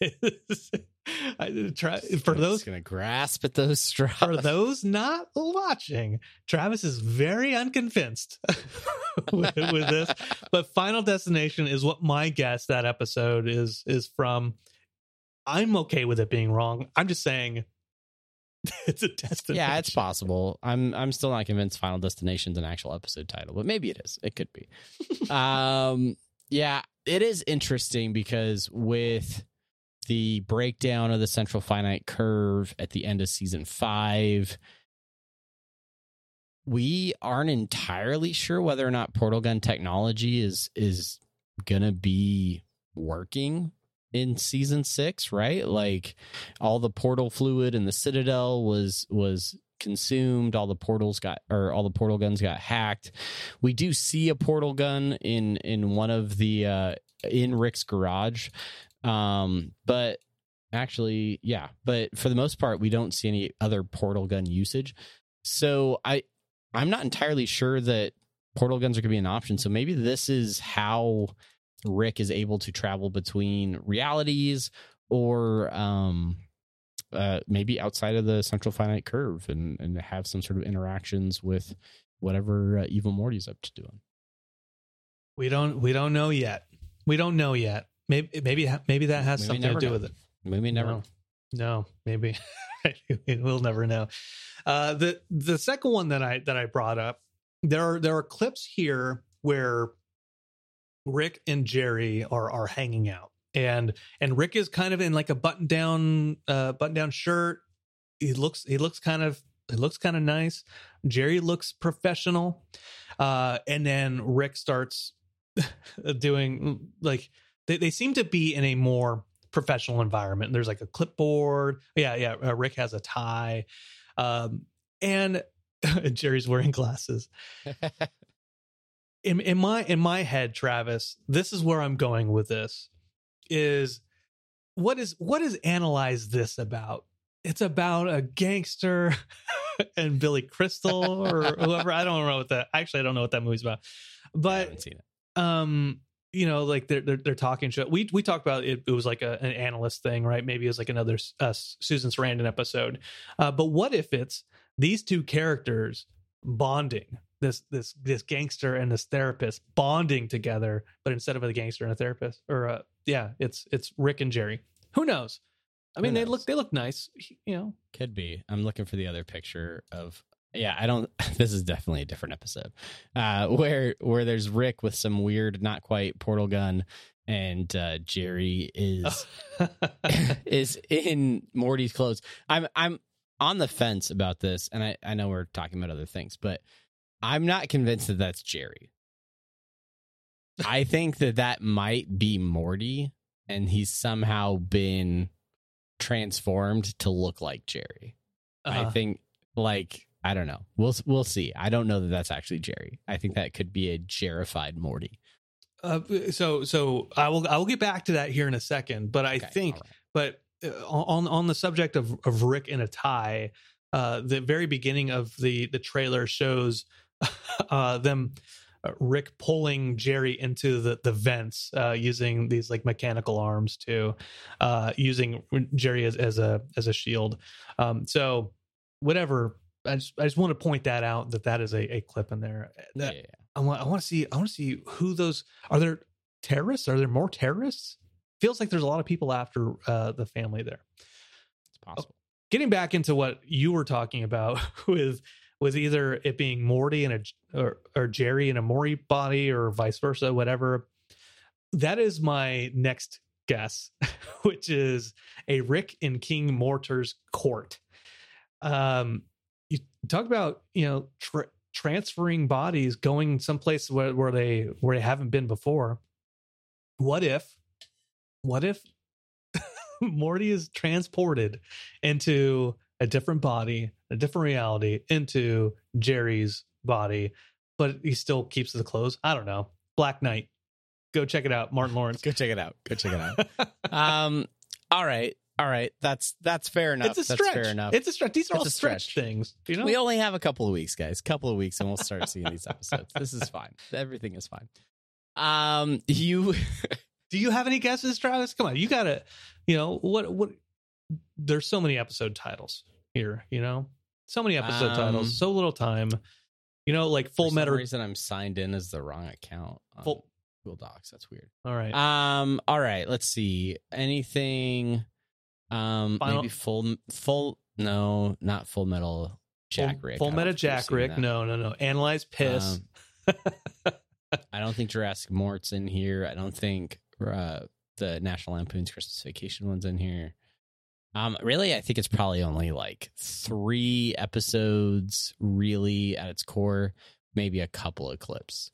is I try for those
going to grasp at those straws.
for those not watching, Travis is very unconvinced with, with this. But Final Destination is what my guess that episode is is from. I'm okay with it being wrong. I'm just saying it's a destination.
Yeah, it's possible. I'm I'm still not convinced Final Destination's an actual episode title, but maybe it is. It could be. um yeah, it is interesting because with the breakdown of the central finite curve at the end of season 5, we aren't entirely sure whether or not portal gun technology is is going to be working in season 6, right? Like all the portal fluid in the citadel was was consumed. All the portals got or all the portal guns got hacked. We do see a portal gun in in one of the uh in rick's garage. Um but actually yeah but for the most part we don't see any other portal gun usage. So i i'm not entirely sure that portal guns are going to be an option. So maybe this is how rick is able to travel between realities or um uh, maybe outside of the central finite curve and and have some sort of interactions with whatever uh, evil Morty's up to doing.
We don't we don't know yet. We don't know yet. Maybe maybe maybe that has
Maybe
something to do
know.
with it.
Maybe never.
No, no maybe we'll never know. Uh, the the second one that I that I brought up there are there are clips here where Rick and Jerry are are hanging out and and Rick is kind of in like a button down uh button down shirt. He looks he looks kind of it looks kind of nice. Jerry looks professional. Uh and then Rick starts doing like they, they seem to be in a more professional environment. There's like a clipboard. Yeah, yeah. Uh, Rick has a tie. Um and Jerry's wearing glasses. In in my in my head, Travis, this is where I'm going with this is what is what is analyze this about? It's about a gangster and Billy Crystal or whoever. I don't know what that actually I don't know what that movie's about. But
haven't seen it.
um you know like they're they're, they're talking shit we we talked about it it was like a, an analyst thing right maybe it was like another uh, susan sarandon episode uh, but what if it's these two characters bonding this this this gangster and this therapist bonding together but instead of a gangster and a therapist or uh yeah it's it's rick and jerry who knows i mean they look they look nice you know
Could be. I'm looking for the other picture of. Yeah, I don't. This is definitely a different episode, uh, where where there's Rick with some weird, not quite portal gun, and uh, Jerry is is in Morty's clothes. I'm I'm on the fence about this, and I I know we're talking about other things, but I'm not convinced that that's Jerry. I think that that might be Morty, and he's somehow been transformed to look like Jerry. I
Uh-huh.
think like I don't know. We'll we'll see. I don't know that that's actually Jerry. I think that could be a Jerrified Morty.
Uh, so so I will I will get back to that here in a second, but I
Okay,
think
right.
but uh, on on the subject of of Rick in a tie, uh, the very beginning of the the trailer shows uh, them uh, Rick pulling Jerry into the the vents uh, using these like mechanical arms to uh, using Jerry as, as a as a shield. Um, so whatever. I just, I just want to point that out that that is a, a clip in there. That,
yeah, yeah.
I want I want to see I want to see who those are there terrorists are there more terrorists feels like there's a lot of people after uh, the family there
it's possible.
getting back into what you were talking about with with either it being Morty and a or, or Jerry in a Morty body or vice versa whatever. That is my next guess which is a Rick in King Mortur's court. Um you talk about you know tra- transferring bodies going someplace where, where they where they haven't been before. What if what if morty is transported into a different body a different reality into jerry's body but he still keeps the clothes i don't know black knight go check it out martin lawrence
Go check it out. Go check it out. um. All right. All right. That's that's fair enough.
it's a
That's
stretch
fair enough.
it's a stretch these are
It's
all stretch,
stretch.
things you know
we only have a couple of weeks, guys. Couple of weeks, and we'll start seeing these episodes. This is fine. Everything is fine. Um. You.
Do you have any guesses, Travis? Come on, you gotta, you know what? What there's so many episode titles here, you know? So many episode
Um,
titles, so little time. You know, like Full Metal.
reason I'm signed in as the wrong account
Full,
Google Docs. That's weird.
all right.
Um. All right. Let's see. Anything? Um.
Final-
Maybe full. Full. No, not Full Metal. Jack Rick.
Full
I don't
Meta Jack Rick.
that.
No, no, no. Analyze Piss.
Um, I don't think Jurassic Mort's in here. I don't think uh, the National Lampoon's Christmas Vacation one's in here. Um, really, I think it's probably only like three episodes, really at its core. Maybe a couple of clips.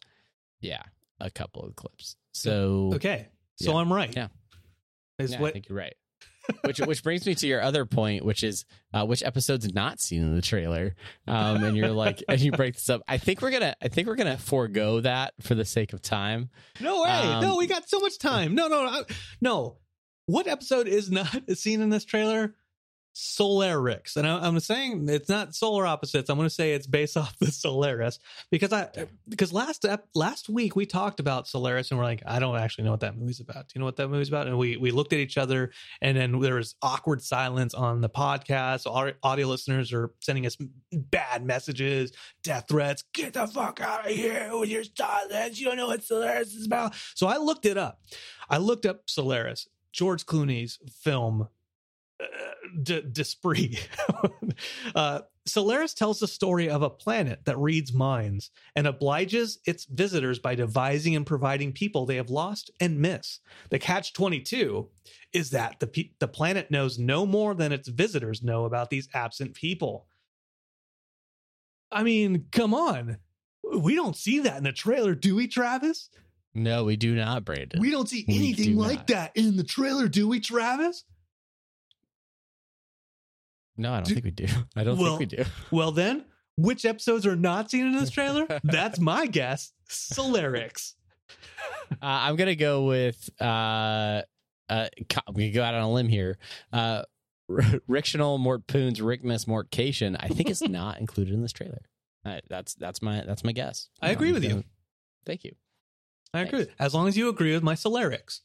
Yeah, a couple of clips. So
okay. So
Yeah.
I'm right.
Yeah.
Is
yeah, I think you're right. which which brings me to your other point, which is uh, which episode's not seen in the trailer. Um, and you're like, and you break this up. I think we're gonna, I think we're gonna forego that for the sake of time.
No way.
Um,
no, we got so much time. No, no, no. no. What episode is not seen in this trailer? Solaricks. And I, I'm saying it's not solar opposites. I'm going to say it's based off the Solaris because I because last ep, last week we talked about Solaris and we're like I don't actually know what that movie's about. Do you know what that movie's about? And we we looked at each other and then there was awkward silence on the podcast. Our audio listeners are sending us bad messages, death threats. Get the fuck out of here with your silence. You don't know what Solaris is about. So I looked it up. I looked up Solaris, George Clooney's film uh, D- Despre. uh, Solaris tells the story of a planet that reads minds and obliges its visitors by devising and providing people they have lost and miss. The catch 22 is that the, pe- the planet knows no more than its visitors know about these absent people. I mean, come on. We don't see that in the trailer, do we, Travis?
No, we do not, Brandon.
We don't see anything
do
like
not.
that in the trailer, do we, Travis?
no, I don't
Do-
think we do. I don't
Well-
think we do.
Well, then, which episodes are not seen in this trailer? That's my guess. Solaricks.
Uh, I'm gonna go with. Uh, uh, I'm go out on a limb here. Uh, Ricktional Mortpoon's Rickmas Mortcation. I think it's not included in this trailer. That's that's my that's my guess.
I agree with you.
Thank you.
I agree. As long as you agree with my Solaricks.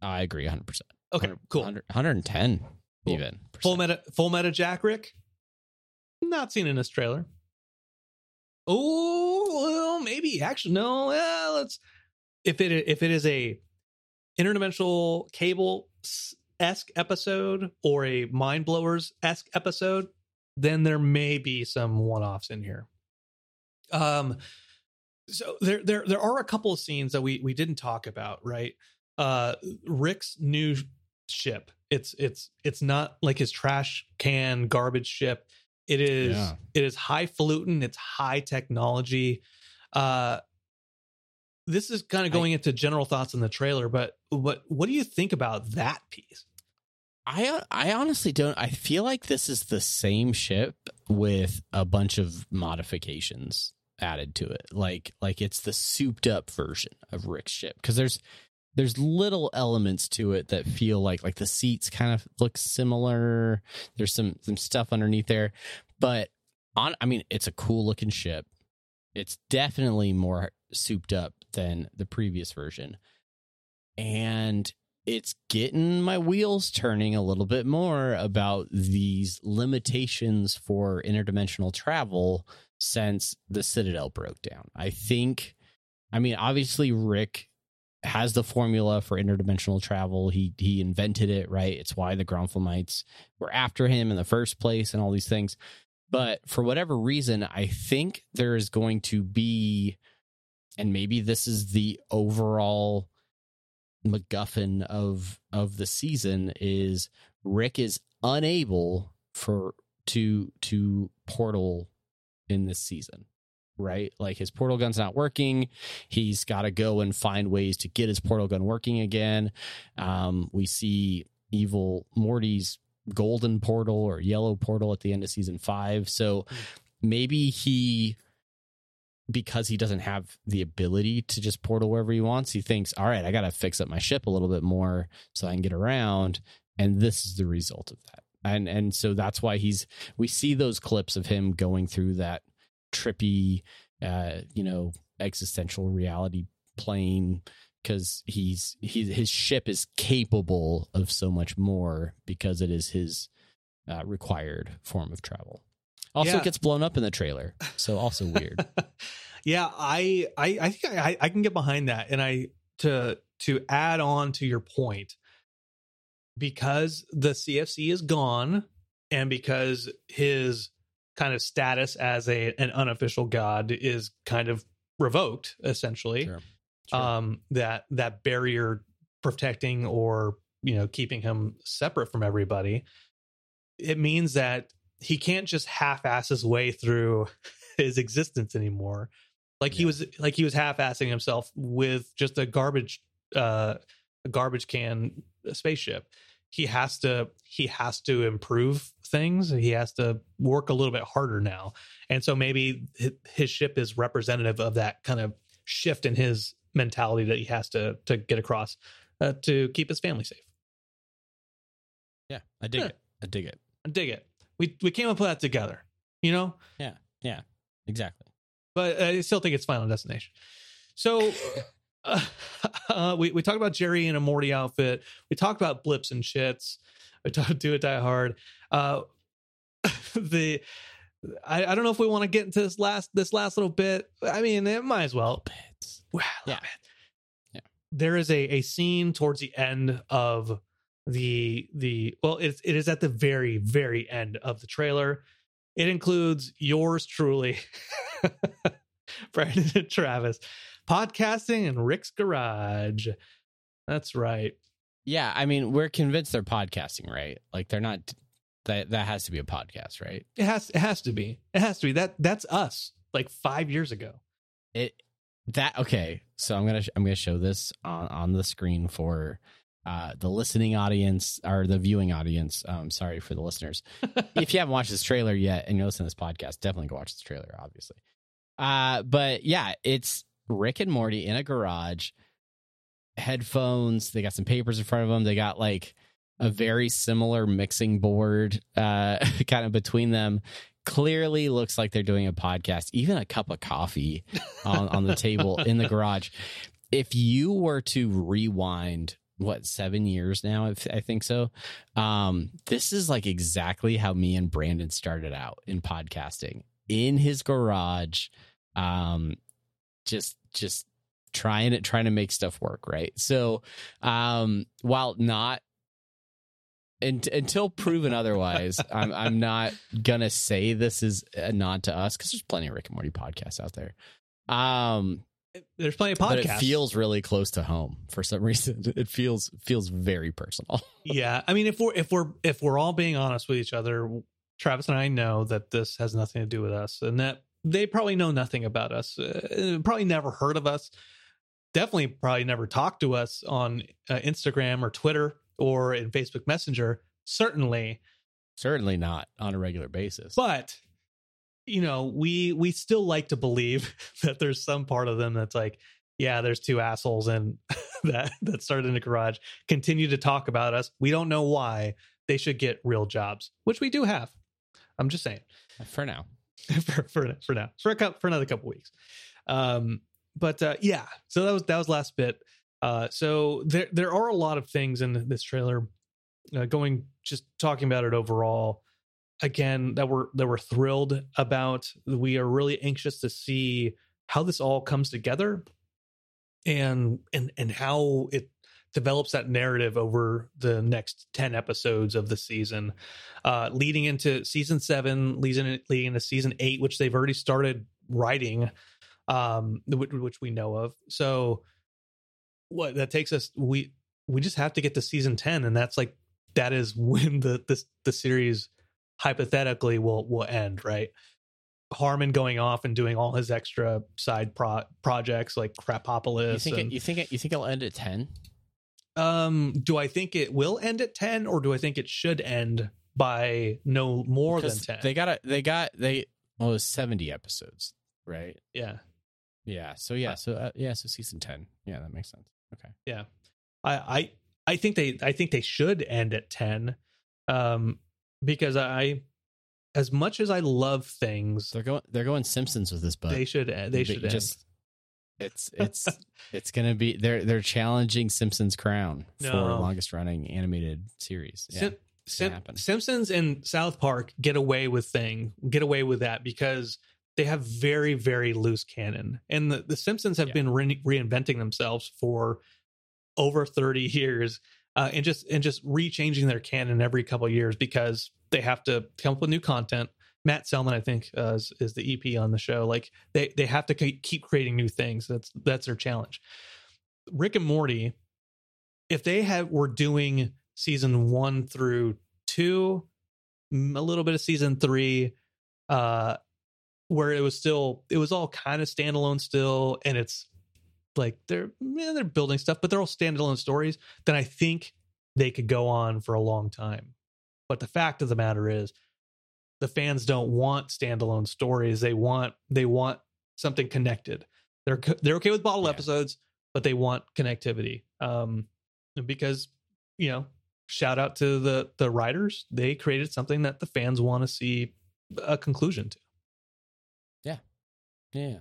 I agree 100. percent
Okay, cool.
110
Cool.
even.
Full meta, full meta Jack Rick. Not seen in this trailer. Oh, well, maybe actually no. Well, let's if it if it is a interdimensional cable esque episode or a mind blowers esque episode, then there may be some one offs in here. Um, so there there there are a couple of scenes that we we didn't talk about, right? Uh, Rick's new ship. It's it's it's not like his trash can garbage ship. It is
Yeah.
it is highfalutin. It's high technology. Uh, this is kind of
I-
going into general thoughts in the trailer, but what what do you think about that piece?
I I honestly don't. I feel like this is the same ship with a bunch of modifications added to it. Like like it's the souped up version of Rick's ship because there's there's little elements to it that feel like like the seats kind of look similar. There's some some stuff underneath there, but on I mean it's a cool looking ship. It's definitely more souped up than the previous version. And it's getting my wheels turning a little bit more about these limitations for interdimensional travel since the Citadel broke down. I think, I mean, obviously, Rick has the formula for interdimensional travel. He he invented it, right? It's why the Gromflomites were after him in the first place and all these things. But for whatever reason, I think there is going to be, and maybe this is the overall MacGuffin of of the season is Rick is unable for to to portal in this season. Right? Like his portal gun's not working. He's got to go and find ways to get his portal gun working again. Um, we see evil Morty's golden portal or yellow portal at the end of season five. So maybe he because he doesn't have the ability to just portal wherever he wants, he thinks, all right, I got to fix up my ship a little bit more so I can get around. And this is the result of that. And and so that's why he's we see those clips of him going through that trippy uh, you know, existential reality plane because he's he his ship is capable of so much more because it is his uh, required form of travel. Also,
Yeah.
it gets blown up in the trailer, so also weird.
yeah, I I I think I, I can get behind that, and I to to add on to your point because the CFC is gone, and because his kind of status as a an unofficial god is kind of revoked, essentially.
Sure. Sure.
um that that barrier protecting or you know keeping him separate from everybody it means that he can't just half-ass his way through his existence anymore like he was like he was half-assing himself with just a garbage uh a garbage can spaceship he has to he has to improve things he has to work a little bit harder now and so maybe his ship is representative of that kind of shift in his mentality that he has to to get across uh, to keep his family safe.
yeah, I dig
Yeah.
it. I dig it.
I dig it. We we came up with that together, you know. Yeah. Yeah.
Exactly.
But I still think it's Final Destination. So uh, we we talked about Jerry in a Morty outfit. We talked about blips and shits. We talked do it die hard. Uh, the I, I don't know if we want to get into this last this last little bit. I mean, it might as well.
Bits.
Wow,
Yeah.
man.
Yeah.
There is a, a scene towards the end of the the well, it's it is at the very, very end of the trailer. It includes yours truly, Brandon and Travis, podcasting in Rick's garage. That's right.
Yeah, I mean, we're convinced they're podcasting, right? Like they're not. That that has to be a podcast, right?
It has it has to be. It has to be. That that's us like five years ago.
it that okay so i'm gonna i'm gonna show this on on the screen for uh the listening audience or the viewing audience um sorry for the listeners if you haven't watched this trailer yet and you're listening to this podcast definitely go watch this trailer obviously uh but yeah it's rick and morty in a garage headphones they got some papers in front of them they got like a very similar mixing board uh kind of between them clearly looks like they're doing a podcast even a cup of coffee on, on the table in the garage. If you were to rewind what seven years now i think so? Um this is like exactly how me and brandon started out in podcasting. In his garage um just just trying it trying to make stuff work right so um while not and, until proven otherwise, I'm I'm not gonna say this is a nod to us because there's plenty of Rick and Morty podcasts out there. Um,
There's plenty of podcasts.
but it feels really close to home for some reason. It feels feels very personal.
yeah i mean if we're if we're if we're all being honest with each other travis and i know that this has nothing to do with us and that they probably know nothing about us uh, probably never heard of us definitely probably never talked to us on uh, instagram or twitter or in facebook messenger certainly.
Certainly not on a regular basis.
but you know we we still like to believe that there's some part of them that's like yeah there's two assholes and that that started in the garage continue to talk about us. We don't know why they should get real jobs which we do have. I'm just saying.
For now,
for for, for now for a couple for another couple weeks. Um but uh yeah so that was that was last bit. Uh so there there are a lot of things in this trailer uh, going just talking about it overall again that we're that we're thrilled about. We are really anxious to see how this all comes together and and and how it develops that narrative over the next 10 episodes of the season. Uh leading into season 7 leading leading into season 8 which they've already started writing um which, which we know of. So what that takes us we we just have to get to season 10 and that's like that is when the this the series hypothetically will will end right? Harmon going off and doing all his extra side pro- projects like Krapopolis
you think
and-
it, you think it, you think it'll end at ten?
Um, do I think it will end at 10 or do I think it should end by no more than 10?
They got a, they got they well, it was seventy episodes, right?
yeah.
Yeah. So yeah. So uh, yeah. So season ten. Yeah, that makes sense. Okay. Yeah.
I, I I think they I think they should end at 10. Um because I as much as I love things,
They're going they're going Simpsons with this, but
they should they should end.
just It's it's it's gonna be they're they're challenging Simpsons crown for
No.
longest running animated series. Yeah.
Sim- Simpsons and South Park get away with thing get away with that because they have very very loose canon, and the, the Simpsons have
Yeah.
been re- reinventing themselves for over thirty years, uh, and just and just rechanging their canon every couple of years because they have to come up with new content. Matt Selman, I think, uh, is, is the EP on the show. Like they they have to keep creating new things. That's that's their challenge. Rick and Morty, if they had were doing season one through two, a little bit of season three, uh, where it was still it was all kind of standalone still, and it's like they're yeah, they're building stuff, but they're all standalone stories. Then I think they could go on for a long time. But the fact of the matter is, the fans don't want standalone stories. They want they want something connected. They're they're okay with bottle
Yeah.
episodes, but they want connectivity. Um, because you know, shout out to the the writers. They created something that the fans want to see a conclusion to.
Yeah, yeah.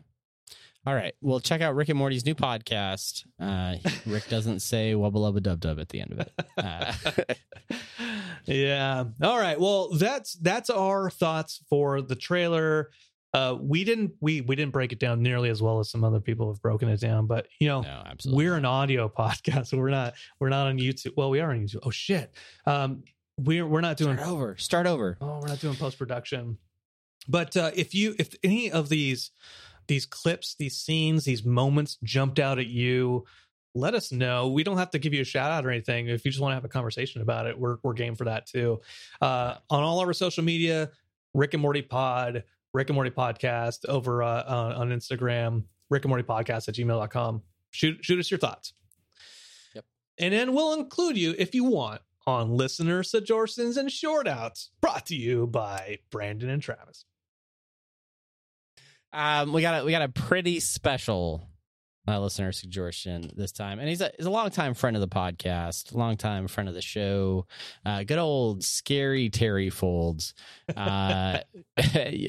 All right. Well, check out Rick and Morty's new podcast. Uh, Rick doesn't say wubba lubba dub dub at the end of it. Uh,
yeah. All right. Well, that's that's our thoughts for the trailer. Uh, we didn't we we didn't break it down nearly as well as some other people have broken it down, but you know,
no,
we're an audio podcast, so we're not we're not on YouTube. Well, we are on YouTube. Oh shit. Um, we're we're not doing
Start over. Start over.
Oh, we're not doing post production. But uh, if you if any of these these clips, these scenes, these moments jumped out at you, let us know. We don't have to give you a shout out or anything. If you just want to have a conversation about it, we're we're game for that too. Uh, on all our social media, Rick and Morty Pod, Rick and Morty Podcast over uh, on, on Instagram, Rick and Morty Podcast at gmail.com. Shoot shoot us your thoughts.
Yep.
And then we'll include you if you want on listener suggestions and short outs brought to you by Brandon and Travis.
Um, we got a we got a pretty special uh, listener suggestion this time, and he's a he's a long time friend of the podcast, long time friend of the show. Uh, good old scary Terry Folds, uh,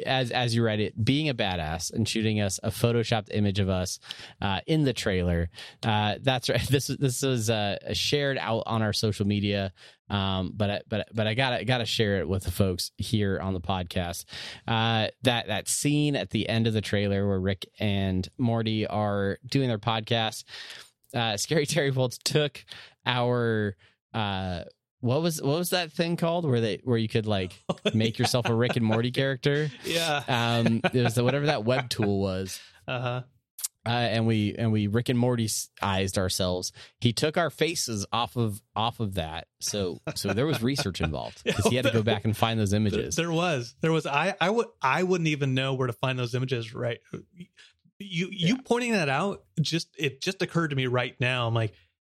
as as you read it, being a badass and shooting us a photoshopped image of us uh, in the trailer. Uh, that's right. This this was uh, shared out on our social media. Um, but I, but but I gotta gotta share it with the folks here on the podcast. Uh, that that scene at the end of the trailer where Rick and Morty are doing their podcast. Uh, Scary Terry Folds took our uh, what was what was that thing called where they where you could like make yourself a Rick and Morty character.
Yeah.
Um, it was the, whatever that web tool was
Uh huh.
Uh, and we and we Rick and Mortyized ourselves. He took our faces off of off of that, so so there was research involved because he had to go back and find those images.
There was. There was. I. I would. I wouldn't even know where to find those images. Right. You. You pointing that out. Just. It just occurred to me right now. I'm like,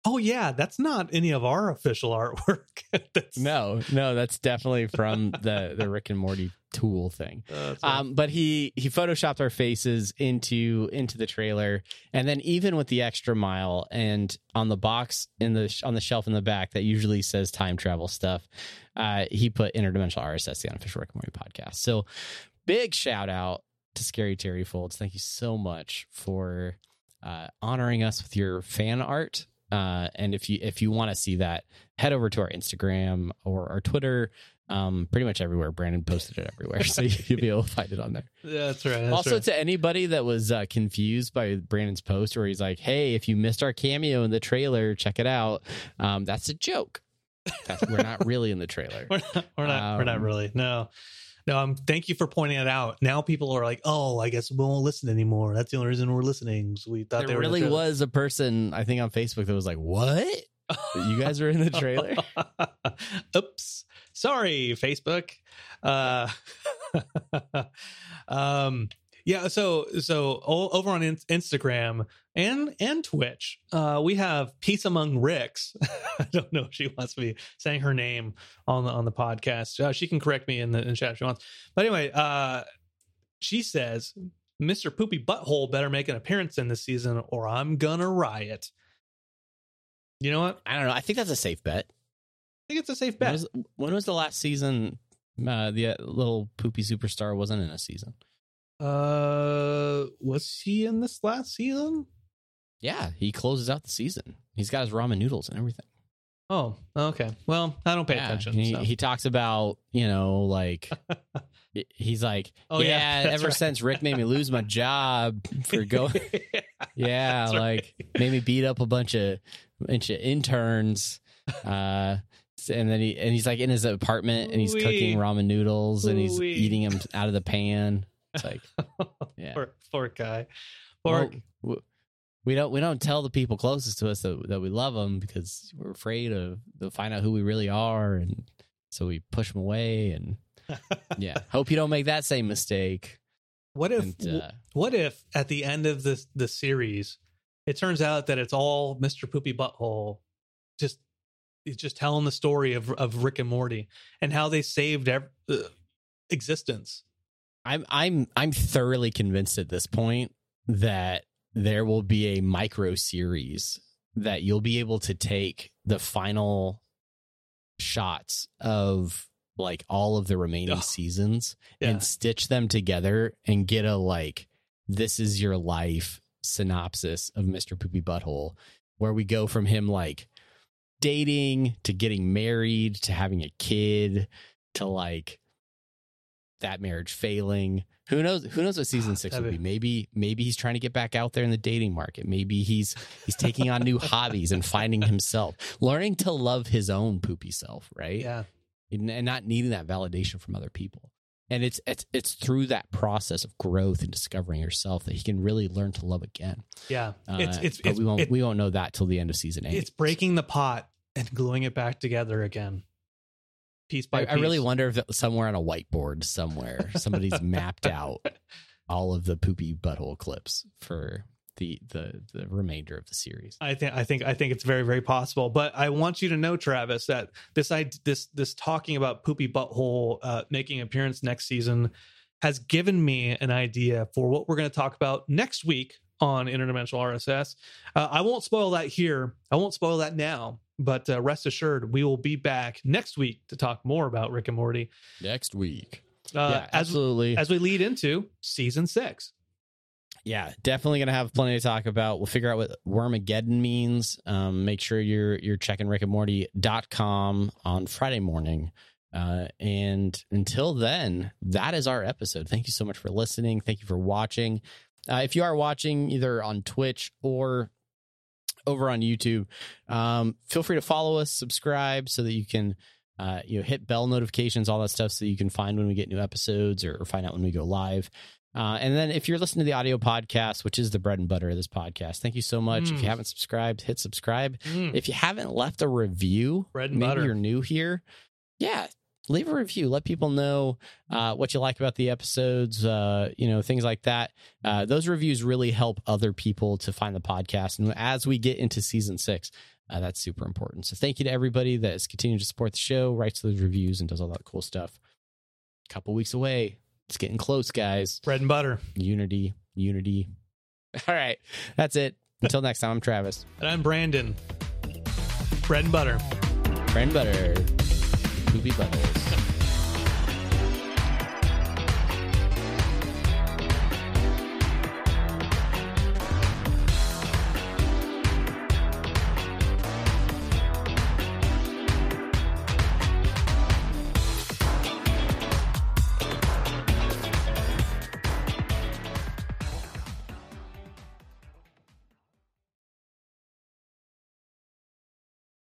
oh yeah, that's not any of our official artwork.
No, no, that's definitely from the the Rick and Morty tool thing.
Uh,
Um, but he he photoshopped our faces into into the trailer, and then even with the extra mile and on the box in the on the shelf in the back that usually says time travel stuff, uh, he put interdimensional RSS, the unofficial Rick and Morty podcast. So big shout out to Scary Terry Folds. Thank you so much for uh, honoring us with your fan art. Uh, and if you if you want to see that, head over to our Instagram or our Twitter. Um, pretty much everywhere. Brandon posted it everywhere, so you'll be able to find it on there.
Yeah, That's right. That's
also,
right.
to anybody that was uh, confused by Brandon's post, where he's like, "Hey, if you missed our cameo in the trailer, check it out." Um, that's a joke. That's, we're not really in the trailer.
we're not. We're not. we're not
Um,
really. No. No. Um. Thank you for pointing it out. Now people are like, oh, I guess we won't listen anymore. That's the only reason we're listening. So we thought
There
the
really was a person I think on Facebook that was like, "What? You guys are in the trailer?"
Oops. Sorry, Facebook. Uh, um, yeah. So, so over on in- Instagram and and Twitch, uh, we have Peace Among Ricks. I don't know if she wants me saying her name on the on the podcast. Uh, she can correct me in the in chat if she wants. But anyway, uh, she says, "Mr. Poopy Butthole better make an appearance in this season, or I'm gonna riot." You know what?
I don't know. I think that's a safe bet.
Think it's a safe
When
bet.
was, when was the last season? Uh, the uh, little poopy superstar wasn't in a season.
Uh, was he in this last season?
Yeah, he closes out the season. He's got his ramen noodles and everything.
Oh, okay. Well, I don't pay
Yeah,
attention.
He,
so.
he talks about, you know, like he's like,
Oh,
yeah,
yeah,
ever
right.
since Rick made me lose my job for going, yeah, like made me beat up a bunch of bunch of interns. Uh, and then he and he's like in his apartment and he's
Ooh-wee.
cooking ramen noodles and he's
Ooh-wee.
eating them out of the pan. It's like, yeah.
poor, poor guy. Poor,
Well, we don't we don't tell the people closest to us that, that we love them because we're afraid of they'll find out who we really are and so we push them away and yeah hope you don't make that same mistake
what if
and, uh,
what if at the end of this the series it turns out that it's all Mr. Poopy Butthole just he's just telling the story of of Rick and Morty and how they saved ev- uh, existence.
I'm I'm I'm thoroughly convinced at this point that there will be a micro series that you'll be able to take the final shots of like all of the remaining
Oh,
seasons
yeah.
and stitch them together and get a like this is your life synopsis of Mr. Poopy Butthole where we go from him like dating to getting married to having a kid to like that marriage failing. Who knows? Who knows what season six will be?
be-
Maybe, maybe he's trying to get back out there in the dating market. Maybe he's he's taking on new hobbies and finding himself, learning to love his own poopy self, right?
Yeah.
and, not needing that validation from other people. And it's it's it's through that process of growth and discovering yourself that he can really learn to love again.
Yeah.
Uh,
it's it's
but
it's,
we won't
it-
we won't know that till the end of season eight.
it's breaking the pot and gluing it back together again. Piece by
I,
piece.
I really wonder if somewhere on a whiteboard somewhere somebody's mapped out all of the poopy butthole clips for the the the remainder of the series.
I think I think I think it's very very possible. But I want you to know, Travis, that this I this this talking about poopy butthole uh, making an appearance next season has given me an idea for what we're going to talk about next week on interdimensional RSS. Uh, I won't spoil that here. I won't spoil that now. But uh, rest assured, we will be back next week to talk more about Rick and Morty
Next week.
uh,
yeah,
as
absolutely.
as we lead into season six.
yeah, definitely gonna have plenty to talk about. We'll figure out what Wormageddon means. Um, make sure you're you're checking rickandmorty.com on Friday morning. Uh, and until then, that is our episode. Thank you so much for listening. Thank you for watching. Uh, if you are watching either on Twitch or over on YouTube, um, feel free to follow us, subscribe, so that you can uh, you know hit bell notifications, all that stuff, so you can find when we get new episodes or, or find out when we go live. Uh, and then if you're listening to the audio podcast, which is the bread and butter of this podcast, thank you so much. If
Mm.
you haven't subscribed, hit subscribe.
Mm,
If you haven't left a review,
bread and
maybe
butter.
you're new here, yeah, leave a review. Let people know uh, what you like about the episodes, uh, you know, things like that. Uh, those reviews really help other people to find the podcast. And as we get into season six, uh, that's super important. So thank you to everybody that is continuing to support the show, writes those reviews, and does all that cool stuff. A couple weeks away. It's getting close, guys.
bread and butter.
Unity, unity. All right. That's it. Until next time, I'm Travis.
And I'm Brandon. Bread and butter.
Bread and butter. Poopy butters.